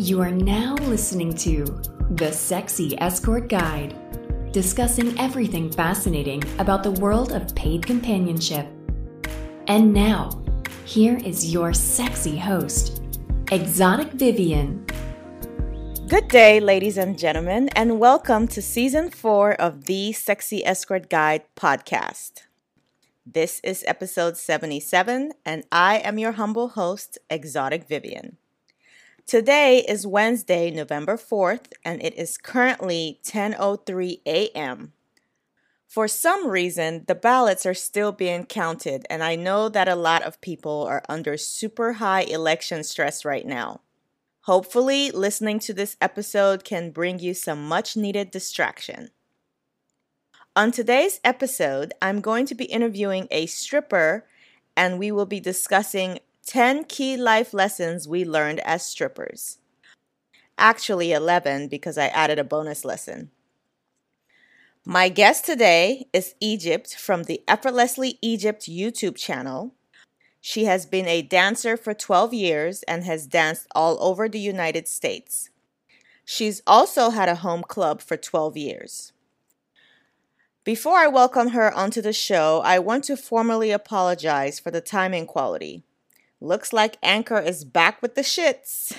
You are now listening to The Sexy Escort Guide, discussing everything fascinating about the world of paid companionship. And now, here is your sexy host, Exotic Vivian. Good day, ladies and gentlemen, and welcome to season four of the Sexy Escort Guide podcast. This is episode 77, and I am your humble host, Exotic Vivian. Today is Wednesday, November 4th, and it is currently 10:03 a.m. For some reason, the ballots are still being counted, and I know that a lot of people are under super high election stress right now. Hopefully, listening to this episode can bring you some much needed distraction. On today's episode, I'm going to be interviewing a stripper and we will be discussing 10 key life lessons we learned as strippers. Actually, 11 because I added a bonus lesson. My guest today is Egypt from the Effortlessly Egypt YouTube channel. She has been a dancer for 12 years and has danced all over the United States. She's also had a home club for 12 years. Before I welcome her onto the show, I want to formally apologize for the timing quality. Looks like Anchor is back with the shits.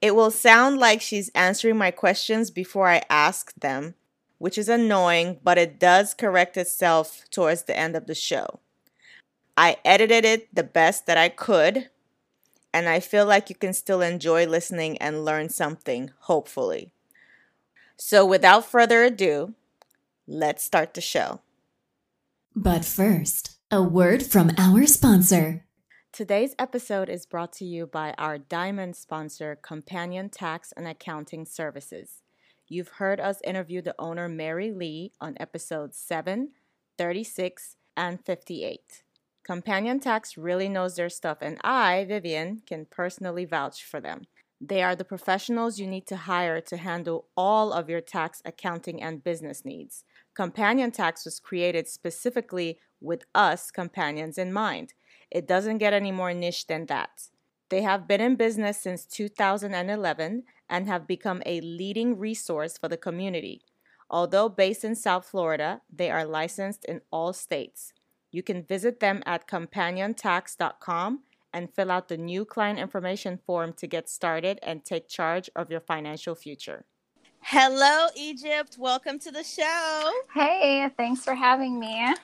It will sound like she's answering my questions before I ask them, which is annoying, but it does correct itself towards the end of the show. I edited it the best that I could, and I feel like you can still enjoy listening and learn something, hopefully. So, without further ado, Let's start the show. But first, a word from our sponsor. Today's episode is brought to you by our diamond sponsor, Companion Tax and Accounting Services. You've heard us interview the owner, Mary Lee, on episodes 7, 36, and 58. Companion Tax really knows their stuff, and I, Vivian, can personally vouch for them. They are the professionals you need to hire to handle all of your tax, accounting, and business needs. Companion Tax was created specifically with us companions in mind. It doesn't get any more niche than that. They have been in business since 2011 and have become a leading resource for the community. Although based in South Florida, they are licensed in all states. You can visit them at companiontax.com and fill out the new client information form to get started and take charge of your financial future. Hello, Egypt. Welcome to the show. Hey, thanks for having me.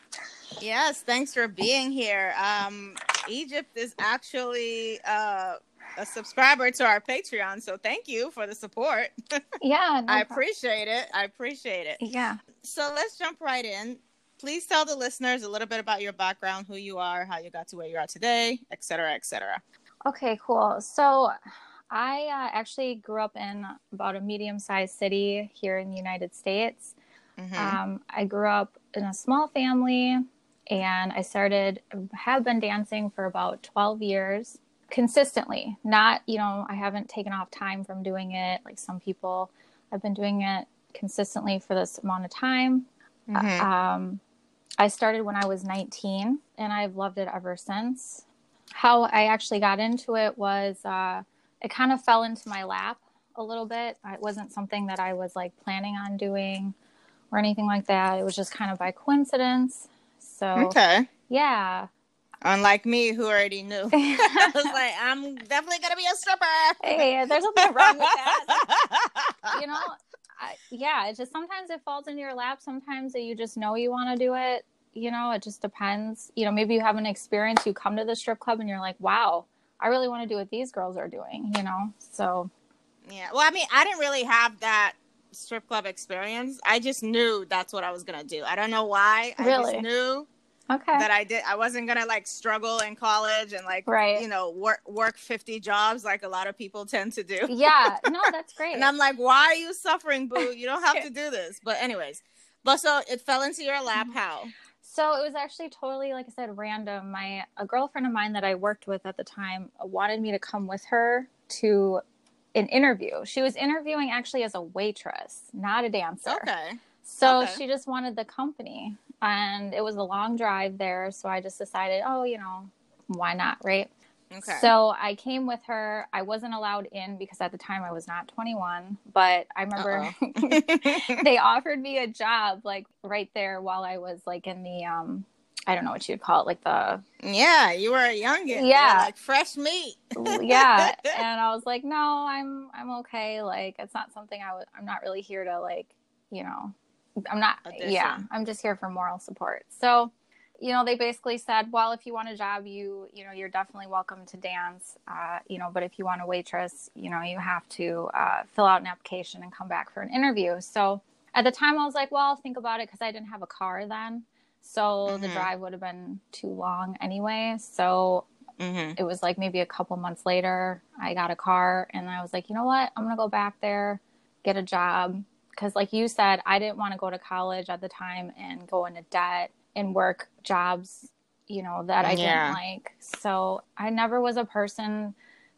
Yes, thanks for being here. Um, Egypt is actually uh, a subscriber to our Patreon, so thank you for the support. Yeah, no I appreciate it. I appreciate it. Yeah. So let's jump right in. Please tell the listeners a little bit about your background, who you are, how you got to where you are today, et cetera, et cetera. Okay, cool. So I uh, actually grew up in about a medium sized city here in the United States. Mm-hmm. Um, I grew up in a small family and I started, have been dancing for about 12 years consistently. Not, you know, I haven't taken off time from doing it like some people. I've been doing it consistently for this amount of time. Mm-hmm. Um, I started when I was 19 and I've loved it ever since. How I actually got into it was, uh, it kind of fell into my lap a little bit. It wasn't something that I was like planning on doing or anything like that. It was just kind of by coincidence. So, okay. Yeah. Unlike me, who already knew. I was like, I'm definitely going to be a stripper. Hey, there's nothing wrong with that. you know, I, yeah, it just sometimes it falls into your lap. Sometimes you just know you want to do it. You know, it just depends. You know, maybe you have an experience, you come to the strip club and you're like, wow, I really want to do what these girls are doing, you know? So. Yeah. Well, I mean, I didn't really have that strip club experience. I just knew that's what I was going to do. I don't know why. Really? I just knew okay that i did i wasn't gonna like struggle in college and like right you know work work 50 jobs like a lot of people tend to do yeah no that's great and i'm like why are you suffering boo you don't have to do this but anyways but so it fell into your lap mm-hmm. how so it was actually totally, like I said, random. My a girlfriend of mine that I worked with at the time wanted me to come with her to an interview. She was interviewing actually as a waitress, not a dancer. Okay. So okay. she just wanted the company, and it was a long drive there. So I just decided, oh, you know, why not, right? Okay. So I came with her. I wasn't allowed in because at the time I was not 21, but I remember they offered me a job like right there while I was like in the um I don't know what you'd call it, like the Yeah, you were a youngin. Yeah. like fresh meat. yeah. And I was like, No, I'm I'm okay. Like it's not something I would I'm not really here to like, you know I'm not Audition. yeah, I'm just here for moral support. So you know, they basically said, well, if you want a job, you, you know, you're definitely welcome to dance, uh, you know, but if you want a waitress, you know, you have to uh, fill out an application and come back for an interview. So at the time I was like, well, I'll think about it because I didn't have a car then. So mm-hmm. the drive would have been too long anyway. So mm-hmm. it was like maybe a couple months later, I got a car and I was like, you know what? I'm going to go back there, get a job. Because, like you said, I didn't want to go to college at the time and go into debt and work jobs, you know, that I yeah. didn't like. So I never was a person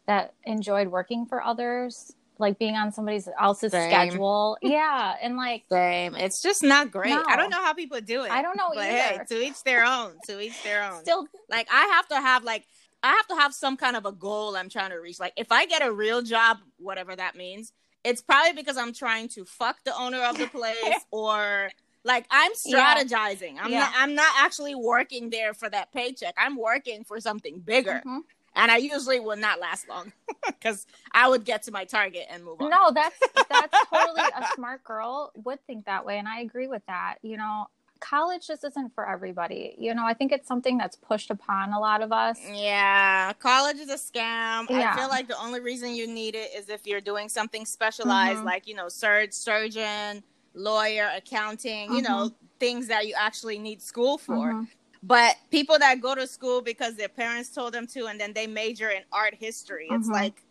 that enjoyed working for others, like being on somebody else's Same. schedule. Yeah. And like Same. It's just not great. No. I don't know how people do it. I don't know but either. Hey, to each their own. To each their own. Still like I have to have like I have to have some kind of a goal I'm trying to reach. Like if I get a real job, whatever that means, it's probably because I'm trying to fuck the owner of the place or like I'm strategizing. Yeah. I'm yeah. not I'm not actually working there for that paycheck. I'm working for something bigger. Mm-hmm. And I usually will not last long because I would get to my target and move on. No, that's that's totally a smart girl would think that way, and I agree with that. You know, college just isn't for everybody. You know, I think it's something that's pushed upon a lot of us. Yeah, college is a scam. Yeah. I feel like the only reason you need it is if you're doing something specialized, mm-hmm. like you know, surge surgeon lawyer, accounting, mm-hmm. you know, mm-hmm. things that you actually need school for. Mm-hmm. But people that go to school because their parents told them to and then they major in art history, mm-hmm. it's like,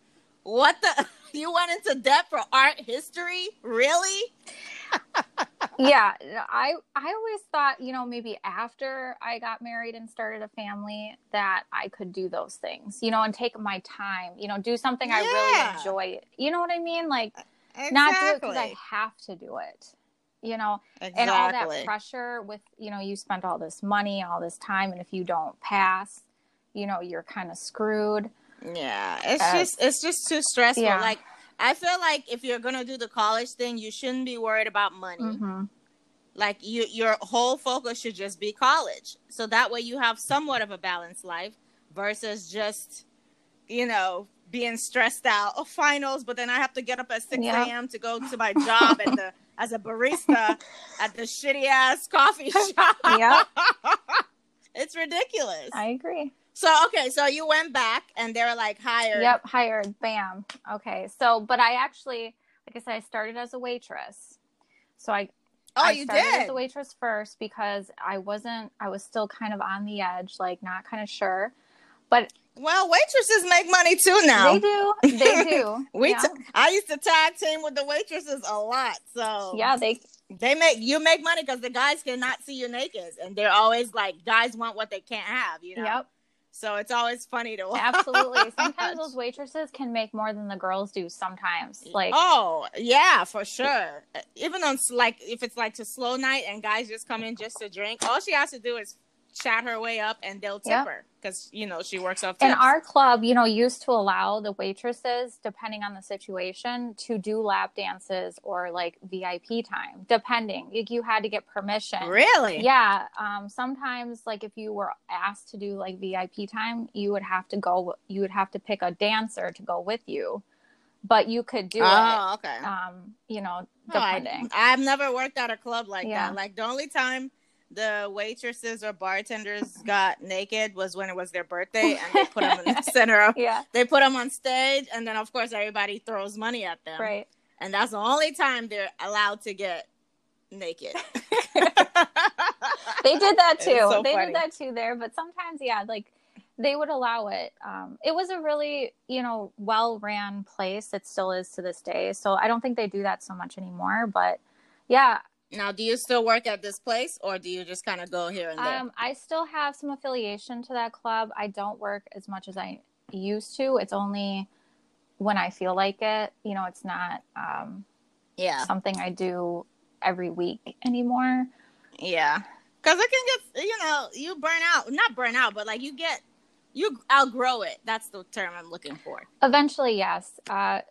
what the? You went into debt for art history? Really? yeah, I I always thought, you know, maybe after I got married and started a family that I could do those things, you know, and take my time, you know, do something yeah. I really enjoy. You know what I mean? Like exactly. not do it because I have to do it you know exactly. and all that pressure with you know you spent all this money all this time and if you don't pass you know you're kind of screwed yeah it's uh, just it's just too stressful yeah. like i feel like if you're gonna do the college thing you shouldn't be worried about money mm-hmm. like you your whole focus should just be college so that way you have somewhat of a balanced life versus just you know being stressed out of finals but then i have to get up at 6 a.m to go to my job at the as a barista at the shitty ass coffee shop. Yeah. it's ridiculous. I agree. So okay, so you went back and they were like hired. Yep, hired. Bam. Okay. So but I actually like I said, I started as a waitress. So I Oh, I you started did as a waitress first because I wasn't I was still kind of on the edge, like not kind of sure. But well, waitresses make money too now. They do. They do. we yeah. t- I used to tag team with the waitresses a lot. So yeah, they they make you make money because the guys cannot see you naked, and they're always like guys want what they can't have. You know. Yep. So it's always funny to watch. Absolutely. Sometimes those waitresses can make more than the girls do. Sometimes, like oh yeah, for sure. Even on like if it's like to slow night and guys just come in just to drink, all she has to do is chat her way up and they'll tip yep. her because you know she works off tips. and our club you know used to allow the waitresses depending on the situation to do lap dances or like vip time depending like you had to get permission really yeah um, sometimes like if you were asked to do like vip time you would have to go you would have to pick a dancer to go with you but you could do oh, it okay um you know depending oh, I, have never worked at a club like yeah. that like the only time the waitresses or bartenders got naked was when it was their birthday and they put them in the center of, yeah. they put them on stage and then of course everybody throws money at them. Right. And that's the only time they're allowed to get naked. They did that too. so they funny. did that too there but sometimes yeah like they would allow it. Um, it was a really you know well ran place it still is to this day so i don't think they do that so much anymore but yeah now, do you still work at this place or do you just kind of go here and there? Um, I still have some affiliation to that club. I don't work as much as I used to. It's only when I feel like it. You know, it's not um, yeah something I do every week anymore. Yeah. Cuz it can get you know, you burn out, not burn out, but like you get you outgrow it. That's the term I'm looking for. Eventually, yes. Uh,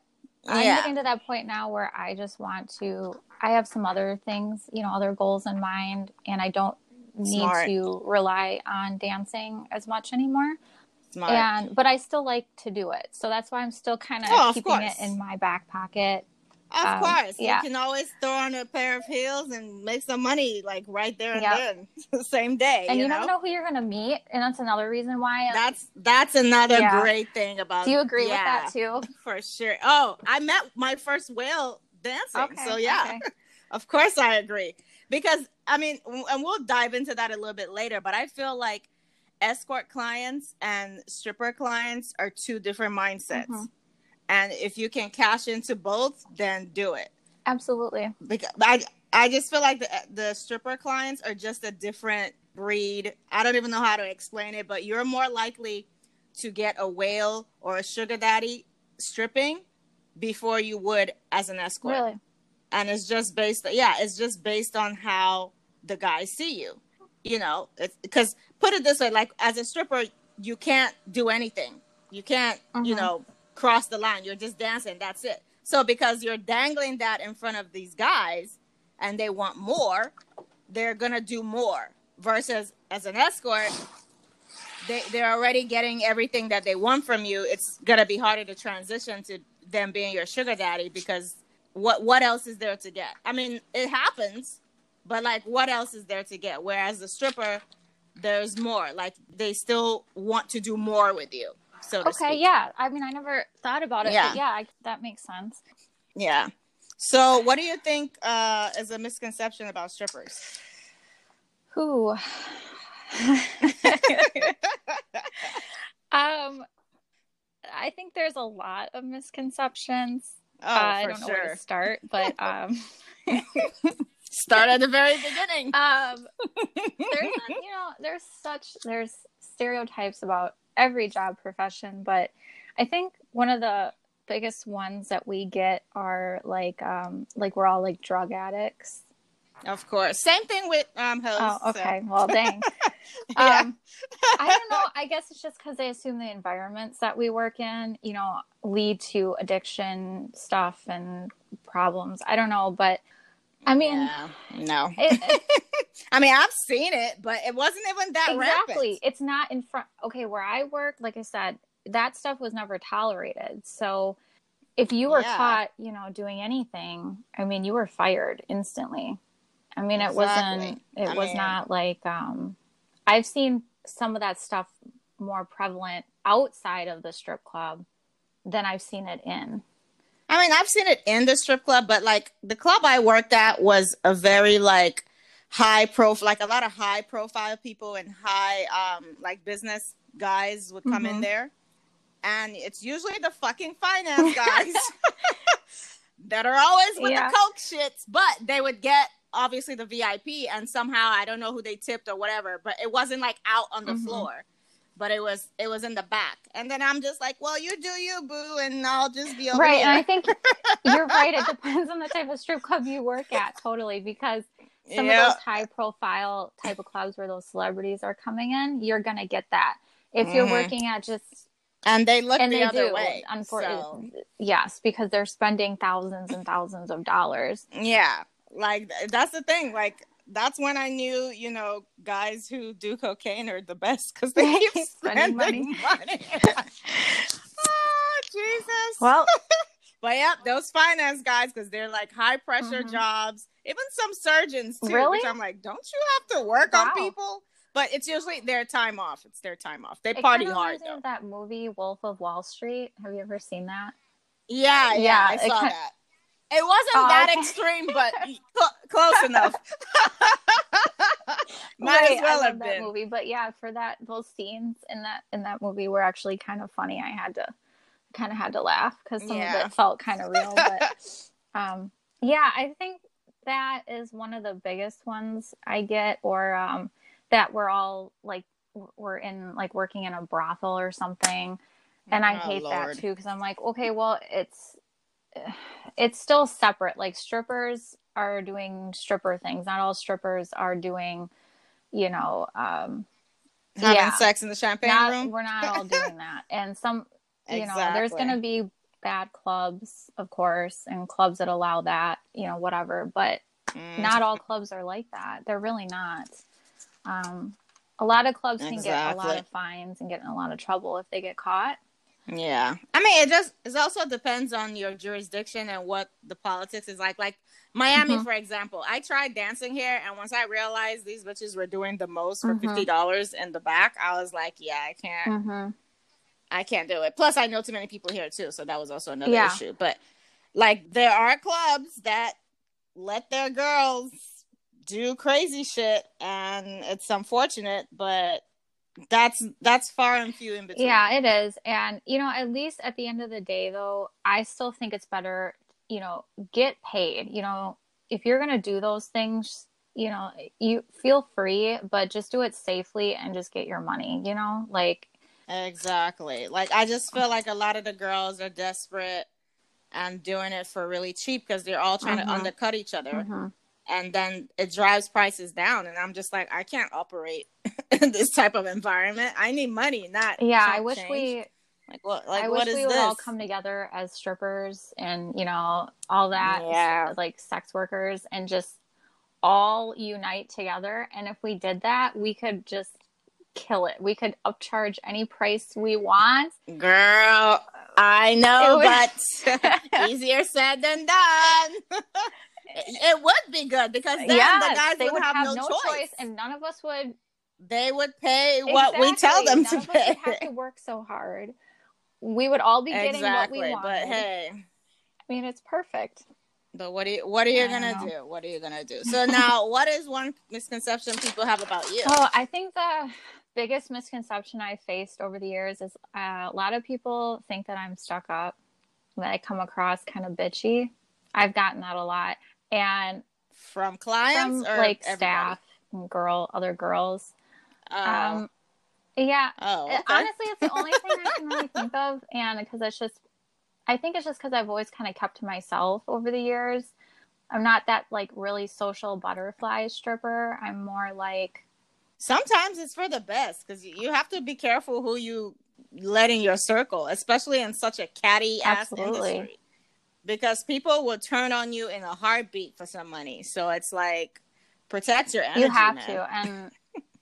I'm Yeah. getting to that point now where I just want to. I have some other things, you know, other goals in mind, and I don't need Smart. to rely on dancing as much anymore. Smart. And but I still like to do it, so that's why I'm still kind of Oh, of keeping it in my back pocket. Of um, course, yeah. you can always throw on a pair of heels and make some money like right there and Yep. then, same day. And you, you, know? never know who you're gonna meet, and that's another reason why. That's that's another Yeah. great thing about. do you agree yeah, with that too? For sure. Oh, I met my first whale dancing. Okay. so yeah, okay. of course I agree. Because I mean, and we'll dive into that a little bit later, but I feel like escort clients and stripper clients are two different mindsets. Mhm. And if you can cash into both, then do it. Absolutely. Because I I just feel like the the stripper clients are just a different breed. I don't even know how to explain it, but you're more likely to get a whale or a sugar daddy stripping before you would as an escort. Really. And it's just based yeah, it's just based on how the guys see you. You know, because put it this way, like as a stripper, you can't do anything. You can't, you Mhm. know, cross the line. You're just dancing. That's it. So because you're dangling that in front of these guys and they want more, they're gonna do more. Versus as an escort, they they're already getting everything that they want from you. It's gonna be harder to transition to them being your sugar daddy because what what else is there to get? I mean, it happens, but like what else is there to get? Whereas the stripper, there's more. Like they still want to do more with you. So Okay. Yeah. I mean, I never thought about it, Yeah. but yeah, I, that makes sense. Yeah. So, what do you think uh, is a misconception about strippers? Who? um, I think there's a lot of misconceptions. Oh, Uh, I don't know where sure. to start, but um, Start at the very beginning. um, there's you know there's such there's stereotypes about every job profession, but I think one of the biggest ones that we get are like um like we're all like drug addicts. Of course. Same thing with um. Oh, so- okay. Well, dang. Yeah. Um, I don't know. I guess it's just because they assume the environments that we work in, you know, lead to addiction stuff and problems. I don't know, but I mean, Yeah. no. it, it- I mean, I've seen it, but it wasn't even that exactly. It's not in front. Okay, where I work, like I said, that stuff was never tolerated. So if you were Yeah. caught, you know, doing anything, I mean, you were fired instantly. I mean, it wasn't. It I was mean- not like. um I've seen some of that stuff more prevalent outside of the strip club than I've seen it in. I mean, I've seen it in the strip club, but like the club I worked at was a very like high profile, like a lot of high profile people and high um like business guys would come in Mhm. there, and it's usually the fucking finance guys that are always with Yeah. the coke shits, but they would get obviously the VIP, and somehow I don't know who they tipped or whatever, but it wasn't like out on the Mhm. floor. But it was it was in the back, and then I'm just like, well, you do you, boo, and I'll just be over right here. and i think you're right it depends on the type of strip club you work at totally because some Yeah. of those high profile type of clubs where those celebrities are coming in you're gonna get that if you're Mhm. working at just and they look and the they other do way. unfortunately So, yes because they're spending thousands and thousands of dollars yeah, like that's the thing. Like that's when I knew, you know, guys who do cocaine are the best because they keep spending spending money. oh Jesus! well but yeah, those finance guys because they're like high pressure Mhm. jobs. Even some surgeons too. Really? Which I'm like, don't you have to work on people? But it's usually their time off. It's their time off. They it party kinda hard though. that movie wolf of wall street have you ever seen that Yeah, yeah, Yeah, I saw ki- that. It wasn't Oh, that okay. extreme, but cl- close enough. Might Right, as well have been. movie. But yeah, for that those scenes in that in that movie were actually kind of funny. I had to kind of had to laugh because some Yeah. of it felt kind of real. But um, yeah, I think that is one of the biggest ones I get, or um, that we're all like we're in like working in a brothel or something, and I Oh, hate Lord. that too because I'm like, okay, well, it's it's still separate. Like strippers are doing stripper things. Not all strippers are doing, you know, um, having yeah. sex in the champagne not, room. We're not all doing that. And some, you exactly. know, there's going to be bad clubs, of course, and clubs that allow that, you know, whatever. But mm. not all clubs are like that. They're really not. Um, a lot of clubs can get a lot of fines and get in a lot of trouble if they get caught. Yeah, I mean, it just it also depends on your jurisdiction and what the politics is like. Like Miami, mm-hmm. for example, I tried dancing here, and once I realized these bitches were doing the most for mm-hmm. fifty dollars in the back, I was like, yeah, I can't, mm-hmm. I can't do it. Plus, I know too many people here too, so that was also another yeah. issue. But like, there are clubs that let their girls do crazy shit, and it's unfortunate, but that's that's far and few in between. Yeah, it is. And you know, at least at the end of the day though, I still think it's better, you know, get paid. You know, if you're going to do those things, you know, you feel free, but just do it safely and just get your money, you know? Like Exactly. Like I just feel like a lot of the girls are desperate and doing it for really cheap because they're all trying mm-hmm. to undercut each other. Mm-hmm and then it drives prices down and i'm just like i can't operate in this type of environment i need money not yeah i wish change. we like what like I what wish we would this? all come together as strippers and you know all that yeah. like sex workers and just all unite together and if we did that we could just kill it we could upcharge any price we want girl i know but easier said than done it would be good because then yes, the guys would, would have, have, no, no choice. choice. and none of us would. They would pay exactly. what we tell them none to pay. have to work so hard. We would all be getting exactly, what we wanted. But hey, I mean, it's perfect. But what are you, what are you gonna know. do? What are you gonna do? So now, what is one misconception people have about you? Oh, I think the biggest misconception I faced over the years is uh, a lot of people think that I'm stuck up, that I come across kind of bitchy. I've gotten that a lot and from clients from, or like everybody? staff and girl other girls oh. um yeah oh, okay. honestly it's the only thing i can really think of and because it's just i think it's just because i've always kind of kept to myself over the years i'm not that like really social butterfly stripper i'm more like sometimes it's for the best because you have to be careful who you let in your circle especially in such a catty ass industry because people will turn on you in a heartbeat for some money. So it's like protect your energy. You have man. to, and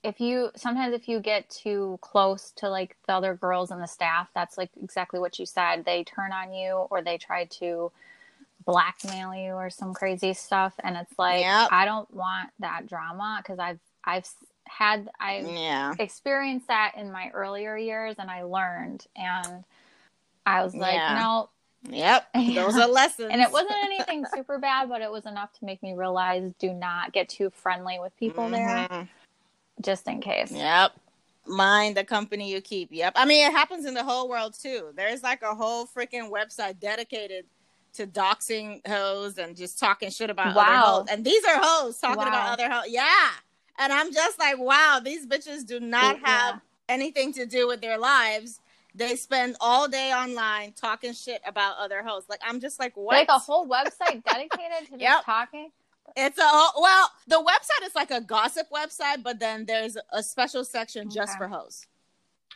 if you sometimes if you get too close to like the other girls and the staff, that's like exactly what you said. They turn on you or they try to blackmail you or some crazy stuff, and it's like yep. I don't want that drama because I've I've had I yeah. experienced that in my earlier years, and I learned and. I was like, yeah. no, Yep, those are lessons. and it wasn't anything super bad, but it was enough to make me realize do not get too friendly with people mm-hmm. there, just in case. Yep. Mind the company you keep. Yep. I mean, it happens in the whole world too. There's like a whole freaking website dedicated to doxing hoes and just talking shit about wow. other hoes. And these are hoes talking wow. about other hoes. Yeah. And I'm just like, wow, these bitches do not have yeah. anything to do with their lives they spend all day online talking shit about other hosts. Like I'm just like, what? Like a whole website dedicated to just talking. It's a well, the website is like a gossip website, but then there's a special section okay. just for hosts.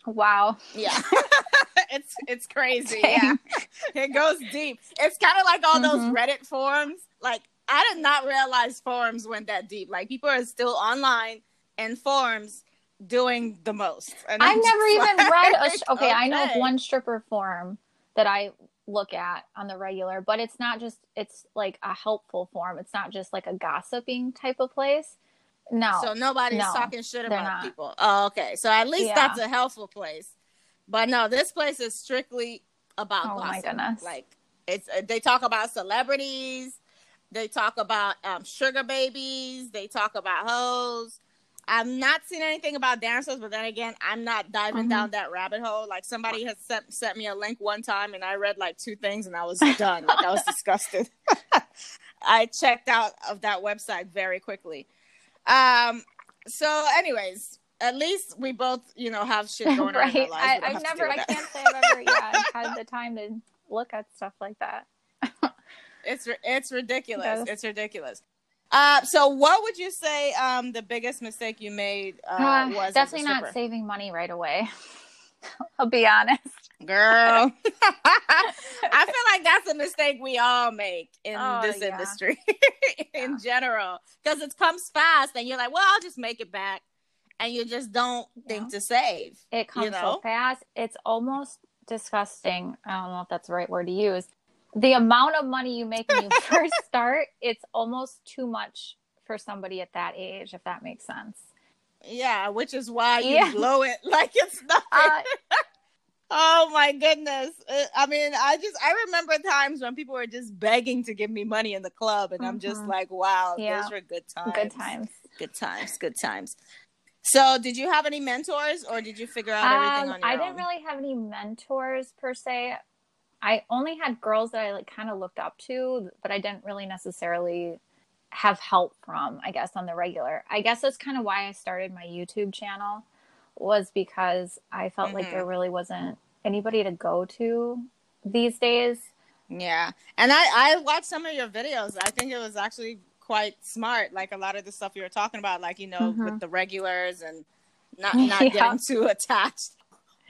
Wow. Yeah. it's it's crazy. Dang. Yeah. It goes deep. It's kind of like all mm-hmm. those Reddit forums. Like I did not realize forums went that deep. Like people are still online in forums doing the most. And I've never even like, read a. Sh- okay, okay, I know of one stripper forum that I look at on the regular, but it's not just. It's like a helpful form. It's not just like a gossiping type of place. No. So nobody's no, talking shit about people. Oh, okay. So at least yeah. that's a helpful place. But no, this place is strictly about oh gossip. my goodness. Like it's uh, they talk about celebrities, they talk about um, sugar babies, they talk about hoes I've not seen anything about dancers, but then again, I'm not diving mm-hmm. down that rabbit hole. Like somebody has sent sent me a link one time, and I read like two things, and I was done. like I was disgusted. I checked out of that website very quickly. Um. So, anyways, at least we both, you know, have shit going right. on. Right. I, have never. I can't say I've ever yeah had the time to look at stuff like that. it's it's ridiculous. Yes. It's ridiculous. Uh, so what would you say um, the biggest mistake you made uh, uh, was? Definitely not saving money right away. I'll be honest. Girl. I feel like that's a mistake we all make in oh, this yeah. industry in yeah. general. Because it comes fast and you're like, well, I'll just make it back. And you just don't think to save. It comes you know? so fast. It's almost disgusting. I don't know if that's the right word to use. The amount of money you make when you first start, it's almost too much for somebody at that age, if that makes sense. Yeah, which is why you yeah. blow it like it's nothing. Uh, oh my goodness. Uh, I mean, I just I remember times when people were just begging to give me money in the club and mm-hmm. I'm just mm-hmm. like, wow, yeah. those were good times. Good times. Good times. Good times. So, did you have any mentors or did you figure out everything um, on your I own? I didn't really have any mentors per se. I only had girls that I like kind of looked up to, but I didn't really necessarily have help from, I guess, on the regular. I guess that's kind of why I started my YouTube channel was because I felt mm-hmm. like there really wasn't anybody to go to these days. Yeah. And I I watched some of your videos. I think it was actually quite smart like a lot of the stuff you were talking about like you know mm-hmm. with the regulars and not not yeah. getting too attached.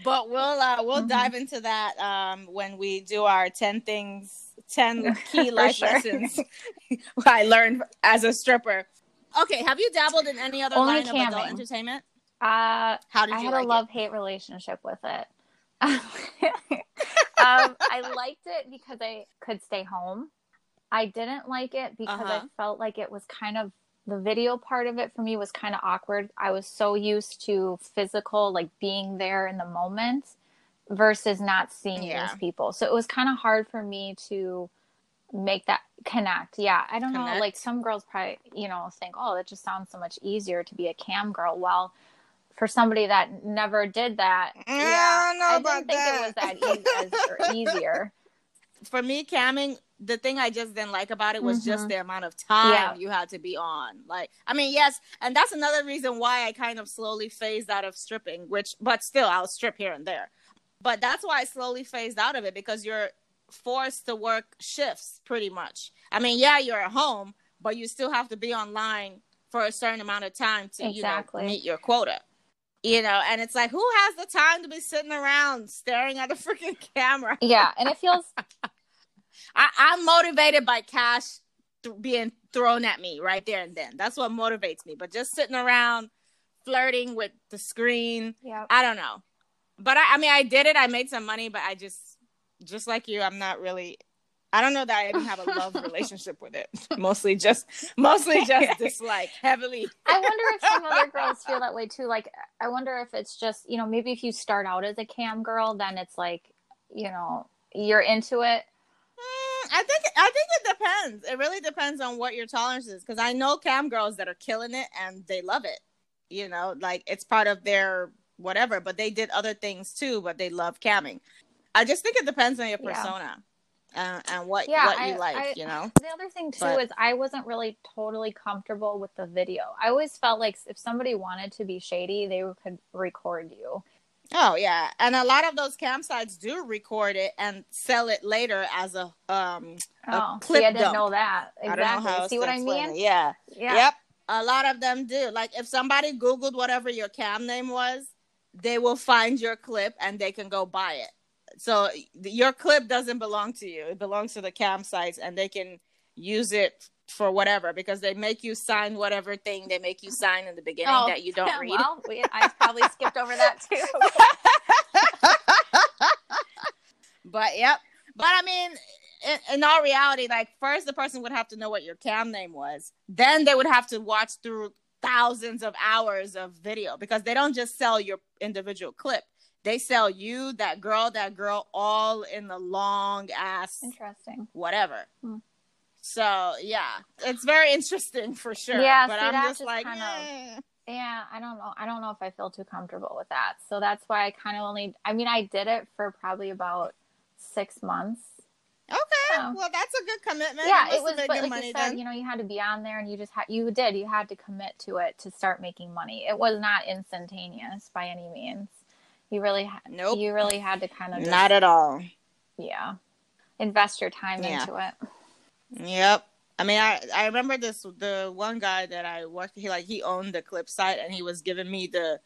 But we'll uh we'll mm-hmm. dive into that um when we do our 10 things 10 key life sure. lessons I learned as a stripper. Okay, have you dabbled in any other Only line camming. of adult entertainment? Uh, How did you I had like a love hate relationship with it. um, I liked it because I could stay home. I didn't like it because uh-huh. I felt like it was kind of the video part of it for me was kind of awkward. I was so used to physical, like being there in the moment versus not seeing yeah. these people. So it was kind of hard for me to make that connect. Yeah, I don't connect. know. Like some girls probably, you know, think, oh, that just sounds so much easier to be a cam girl. Well, for somebody that never did that, mm, yeah, I, I didn't think that. it was that easy, e- easier. For me, camming, the thing I just didn't like about it was mm-hmm. just the amount of time yeah. you had to be on. Like, I mean, yes, and that's another reason why I kind of slowly phased out of stripping, which, but still, I'll strip here and there. But that's why I slowly phased out of it because you're forced to work shifts pretty much. I mean, yeah, you're at home, but you still have to be online for a certain amount of time to exactly. you know meet your quota. You know, and it's like who has the time to be sitting around staring at a freaking camera? Yeah, and it feels I, I'm motivated by cash th- being thrown at me right there and then. That's what motivates me. But just sitting around flirting with the screen, yeah, I don't know. But I, I mean, I did it. I made some money, but I just, just like you, I'm not really. I don't know that I even have a love relationship with it. Mostly just, mostly just dislike heavily. I wonder if some other girls feel that way too. Like, I wonder if it's just, you know, maybe if you start out as a cam girl, then it's like, you know, you're into it. Mm, I think I think it depends. It really depends on what your tolerance is. Because I know cam girls that are killing it and they love it. You know, like it's part of their whatever, but they did other things too, but they love camming. I just think it depends on your persona. Yeah. Uh, and what yeah, what you I, like, I, you know. The other thing too but, is I wasn't really totally comfortable with the video. I always felt like if somebody wanted to be shady, they could record you. Oh yeah, and a lot of those cam sites do record it and sell it later as a um oh, a clip see, I didn't dump. know that exactly. Know see what I mean? Yeah. yeah, yep. A lot of them do. Like if somebody Googled whatever your cam name was, they will find your clip and they can go buy it. So your clip doesn't belong to you; it belongs to the cam sites, and they can use it for whatever because they make you sign whatever thing they make you sign in the beginning oh, that you don't read. Well, we, I probably skipped over that too. but yep. But I mean, in, in, all reality, like first the person would have to know what your cam name was. Then they would have to watch through thousands of hours of video because they don't just sell your individual clip. They sell you, that girl, that girl, all in the long ass interesting whatever. Hmm. So yeah, it's very interesting for sure. Yeah, but see, I'm just, just like, kind eh. of, yeah, I don't know. I don't know if I feel too comfortable with that. So that's why I kind of only. I mean, I did it for probably about six months. Okay, so, well, that's a good commitment. Yeah, it, it was. But like you said, then. you know, you had to be on there, and you just had. You did. You had to commit to it to start making money. It was not instantaneous by any means. You really. Ha- nope. You really had to kind of. Just, not at all. Yeah. Invest your time yeah. into it. Yep. I mean, I I remember this the one guy that I worked. He like he owned the clip site, and he was giving me the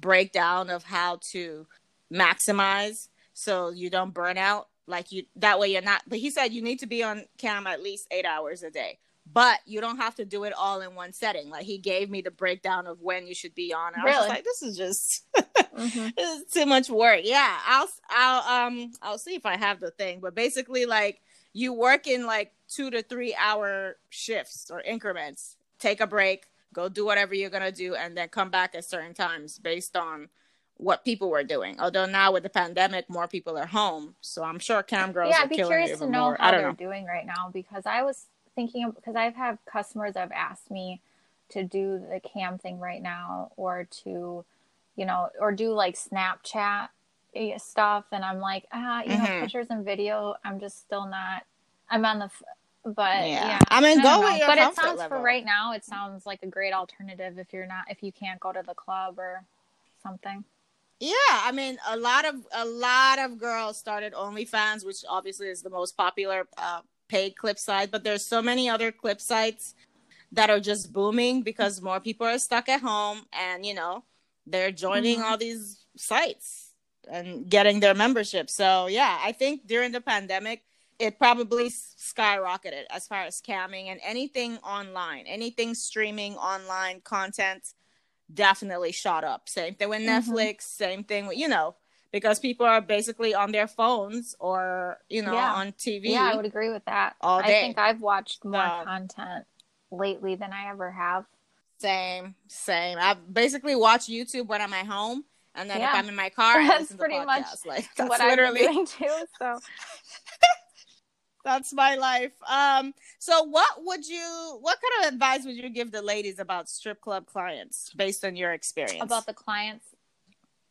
breakdown of how to maximize so you don't burn out. Like you that way you're not. But he said you need to be on cam at least eight hours a day but you don't have to do it all in one setting. Like he gave me the breakdown of when you should be on. I really? was like, this is just mm-hmm. this is too much work. Yeah, I'll I'll um I'll see if I have the thing, but basically like you work in like two to three hour shifts or increments. Take a break, go do whatever you're gonna do, and then come back at certain times based on what people were doing. Although now with the pandemic, more people are home, so I'm sure cam girls. Yeah, I'd be curious to know more. how they're know. doing right now because I was thinking because I've had customers that have asked me to do the cam thing right now or to, you know, or do like Snapchat stuff. And I'm like, ah, you mm-hmm. know, pictures and video. I'm just still not, I'm on the, but yeah, yeah I mean, go with your But it sounds level. for right now, it sounds like a great alternative if you're not, if you can't go to the club or something. Yeah, I mean, a lot of a lot of girls started OnlyFans, which obviously is the most popular uh, paid clip site, but there's so many other clip sites that are just booming because more people are stuck at home and you know they're joining mm-hmm. all these sites and getting their membership. So yeah, I think during the pandemic it probably skyrocketed as far as camming and anything online, anything streaming online content definitely shot up. Same thing with mm-hmm. Netflix, same thing with you know because people are basically on their phones or you know yeah. on TV. Yeah, I would agree with that. All day. I think I've watched more um, content lately than I ever have. Same, same. I basically watch YouTube when I'm at home, and then yeah. if I'm in my car, that's pretty much like that's what literally I'm doing too. So. that's my life. Um, so what would you what kind of advice would you give the ladies about strip club clients based on your experience? About the clients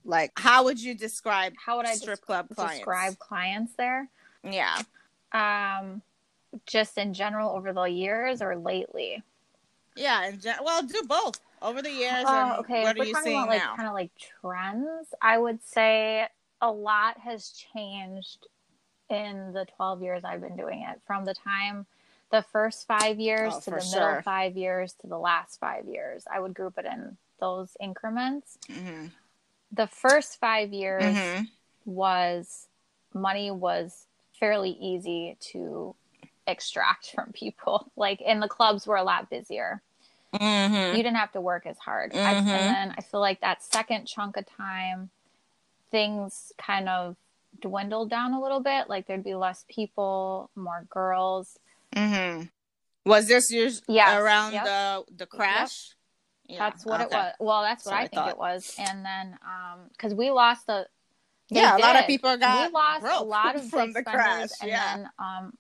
like, how would you describe how would I strip club clients? describe clients there? Yeah. Um, just in general over the years or lately? Yeah, and gen- well, do both over the years. Uh, okay, what if are you seeing about, like, Kind of like trends. I would say a lot has changed in the 12 years I've been doing it. From the time the first five years oh, to the sure. middle five years to the last five years, I would group it in those increments. Mm-hmm the first five years mm-hmm. was money was fairly easy to extract from people. Like, and the clubs were a lot busier. Mm-hmm. You didn't have to work as hard. Mm-hmm. I, and then I feel like that second chunk of time, things kind of dwindled down a little bit. Like there'd be less people, more girls. Mm-hmm. Was this years yes. around yep. the the crash? Yeah, that's what okay. it was. Well, that's what, I, I, think it was. And then, um, because we lost the. Yeah, did. a lot of people got. We lost a lot of from the crash. And yeah. then, um.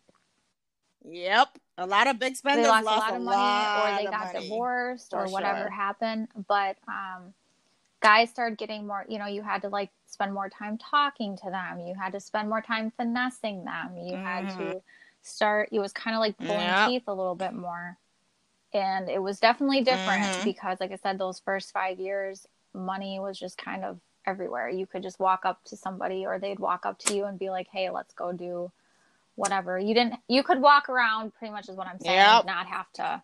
Yep, a lot of big spenders they lost, lost a lot of money, or they got money. divorced, or whatever sure. happened. But um, guys started getting more. You know, you had to like spend more time talking to them. You had to spend more time finessing them. You mm-hmm. had to mm-hmm. start. It was kind of like pulling yep. teeth a little bit more and it was definitely different mm-hmm. because like i said those first five years money was just kind of everywhere you could just walk up to somebody or they'd walk up to you and be like hey let's go do whatever you didn't you could walk around pretty much is what i'm saying yep. not have to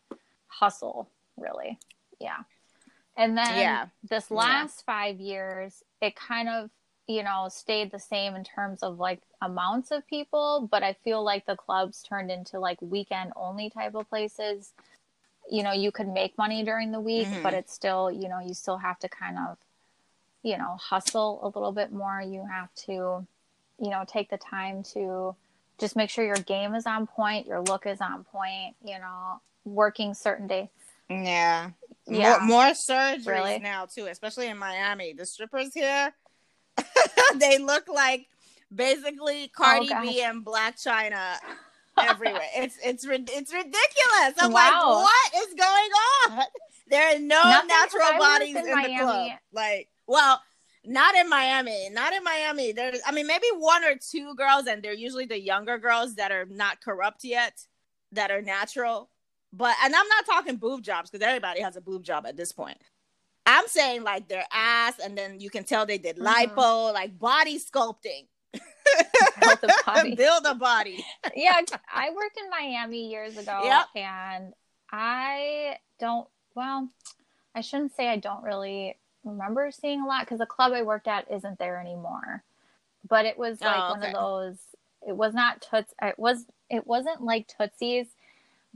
hustle really yeah and then yeah. this last yeah. five years it kind of you know stayed the same in terms of like amounts of people but i feel like the clubs turned into like weekend only type of places you know you could make money during the week mm-hmm. but it's still you know you still have to kind of you know hustle a little bit more you have to you know take the time to just make sure your game is on point your look is on point you know working certain days yeah yeah more, more surgeries really? now too especially in miami the strippers here they look like basically cardi oh, b and Blac Chyna everywhere. It's it's it's ridiculous. I'm wow. like, what is going on? There are no Nothing natural bodies in, in the club. Like, well, not in Miami. Not in Miami. There's, I mean, maybe one or two girls, and they're usually the younger girls that are not corrupt yet, that are natural. But and I'm not talking boob jobs because everybody has a boob job at this point. I'm saying like their ass, and then you can tell they did mm-hmm. lipo, like body sculpting. build a body. build a body. yeah, I worked in Miami years ago, Yep. and I don't. Well, I shouldn't say I don't really remember seeing a lot because the club I worked at isn't there anymore. But it was like Oh, one okay. of those. It was not toots. It was. It wasn't like Tootsie's,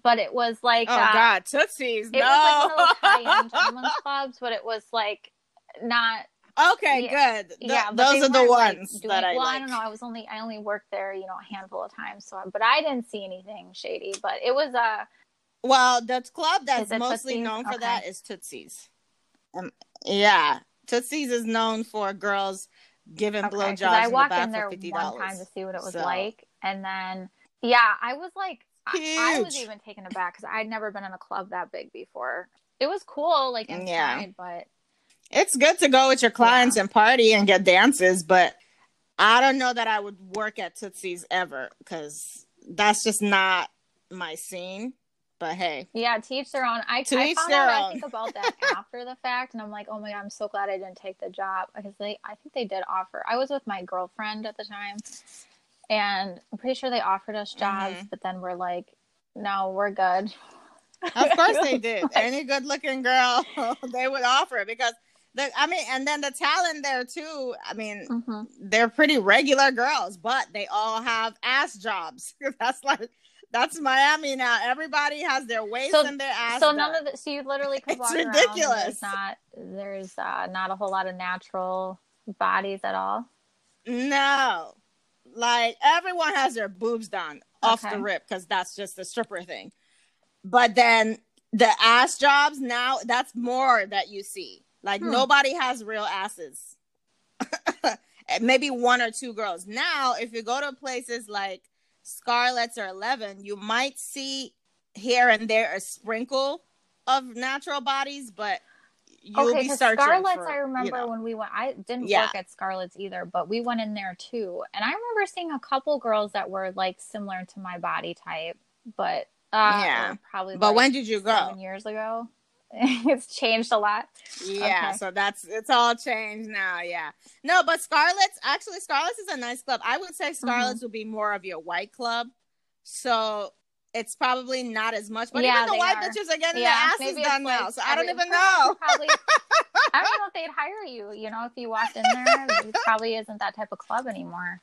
but it was like. Oh uh, God, Tootsies. It no. was like one of those high-end clubs, but it was like not okay, Yeah, good. Th- yeah, those are the weren't, like, ones doing- that I well, like. I don't know. I was only I only worked there, you know, a handful of times. So, but I didn't see anything shady. But it was uh Well, the club that's mostly Tootsies? known for Okay. that is Tootsies. Um, yeah, Tootsies is known for girls giving okay, blowjobs I in the walked in there one time to see what it was So- like, and then yeah, I was like, I, I was even taken aback because I'd never been in a club that big before. It was cool, like inside, Yeah. but It's good to go with your clients and party and get dances, but I don't know that I would work at Tootsie's ever because that's just not my scene. But hey, Yeah, to each their own. I, To I found out I think about that after the fact, and I'm like, oh my god, I'm so glad I didn't take the job because they, I think they did offer. I was with my girlfriend at the time, and I'm pretty sure they offered us jobs, Mhm. but then we're like, no, we're good. of course they Like, did. Any good looking girl, they would offer it because the I mean, and then the talent there too. I mean, Mhm. they're pretty regular girls, but they all have ass jobs. that's like that's Miami now. Everybody has their waist So- and their ass. So none done. of the, so you literally could It's walk around and ridiculous. There's not, there's uh, not a whole lot of natural bodies at all. No, like everyone has their boobs done off Okay. the rip because that's just the stripper thing. But then the ass jobs now that's more that you see. Like Hmm. nobody has real asses. Maybe one or two girls. Now, if you go to places like Scarlett's or Eleven, you might see here and there a sprinkle of natural bodies, but you'll okay, be searching. Scarlett's, for, I remember you know. when we went, I didn't Yeah. work at Scarlett's either, but we went in there too. And I remember seeing a couple girls that were like similar to my body type, but uh, Yeah. probably. But like, when did you go? Seven years ago. it's changed a lot. Yeah, Okay. so that's it's all changed now. Yeah, no, but Scarlett's actually Scarlett's is a nice club. I would say Mm-hmm. Would be more of your white club, so it's probably not as much. But Yeah, even the white are. bitches are getting Yeah, their asses done like now, so I don't even know. Probably, I don't know if they'd hire you. You know, if you walked in there, it probably isn't that type of club anymore.